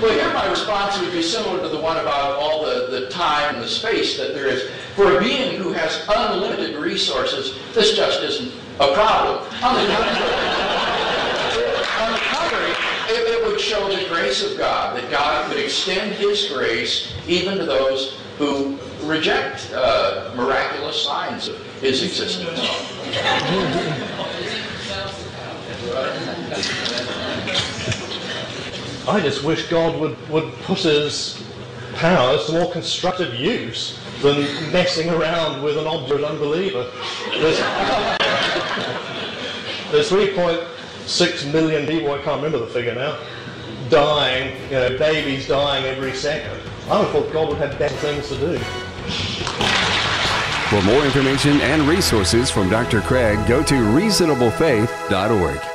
Well, here my response would be similar to the one about all the, the time and the space that there is. For a being who has unlimited resources, this just isn't a problem. On the contrary, on the contrary it, it would show the grace of God, that God would extend his grace even to those who reject uh, miraculous signs of his existence. I just wish God would, would put his powers to more constructive use than messing around with an obdurate unbeliever. There's, there's 3.6 million people, I can't remember the figure now, dying, you know, babies dying every second. I would thought God would have better things to do. For more information and resources from Dr. Craig, go to reasonablefaith.org.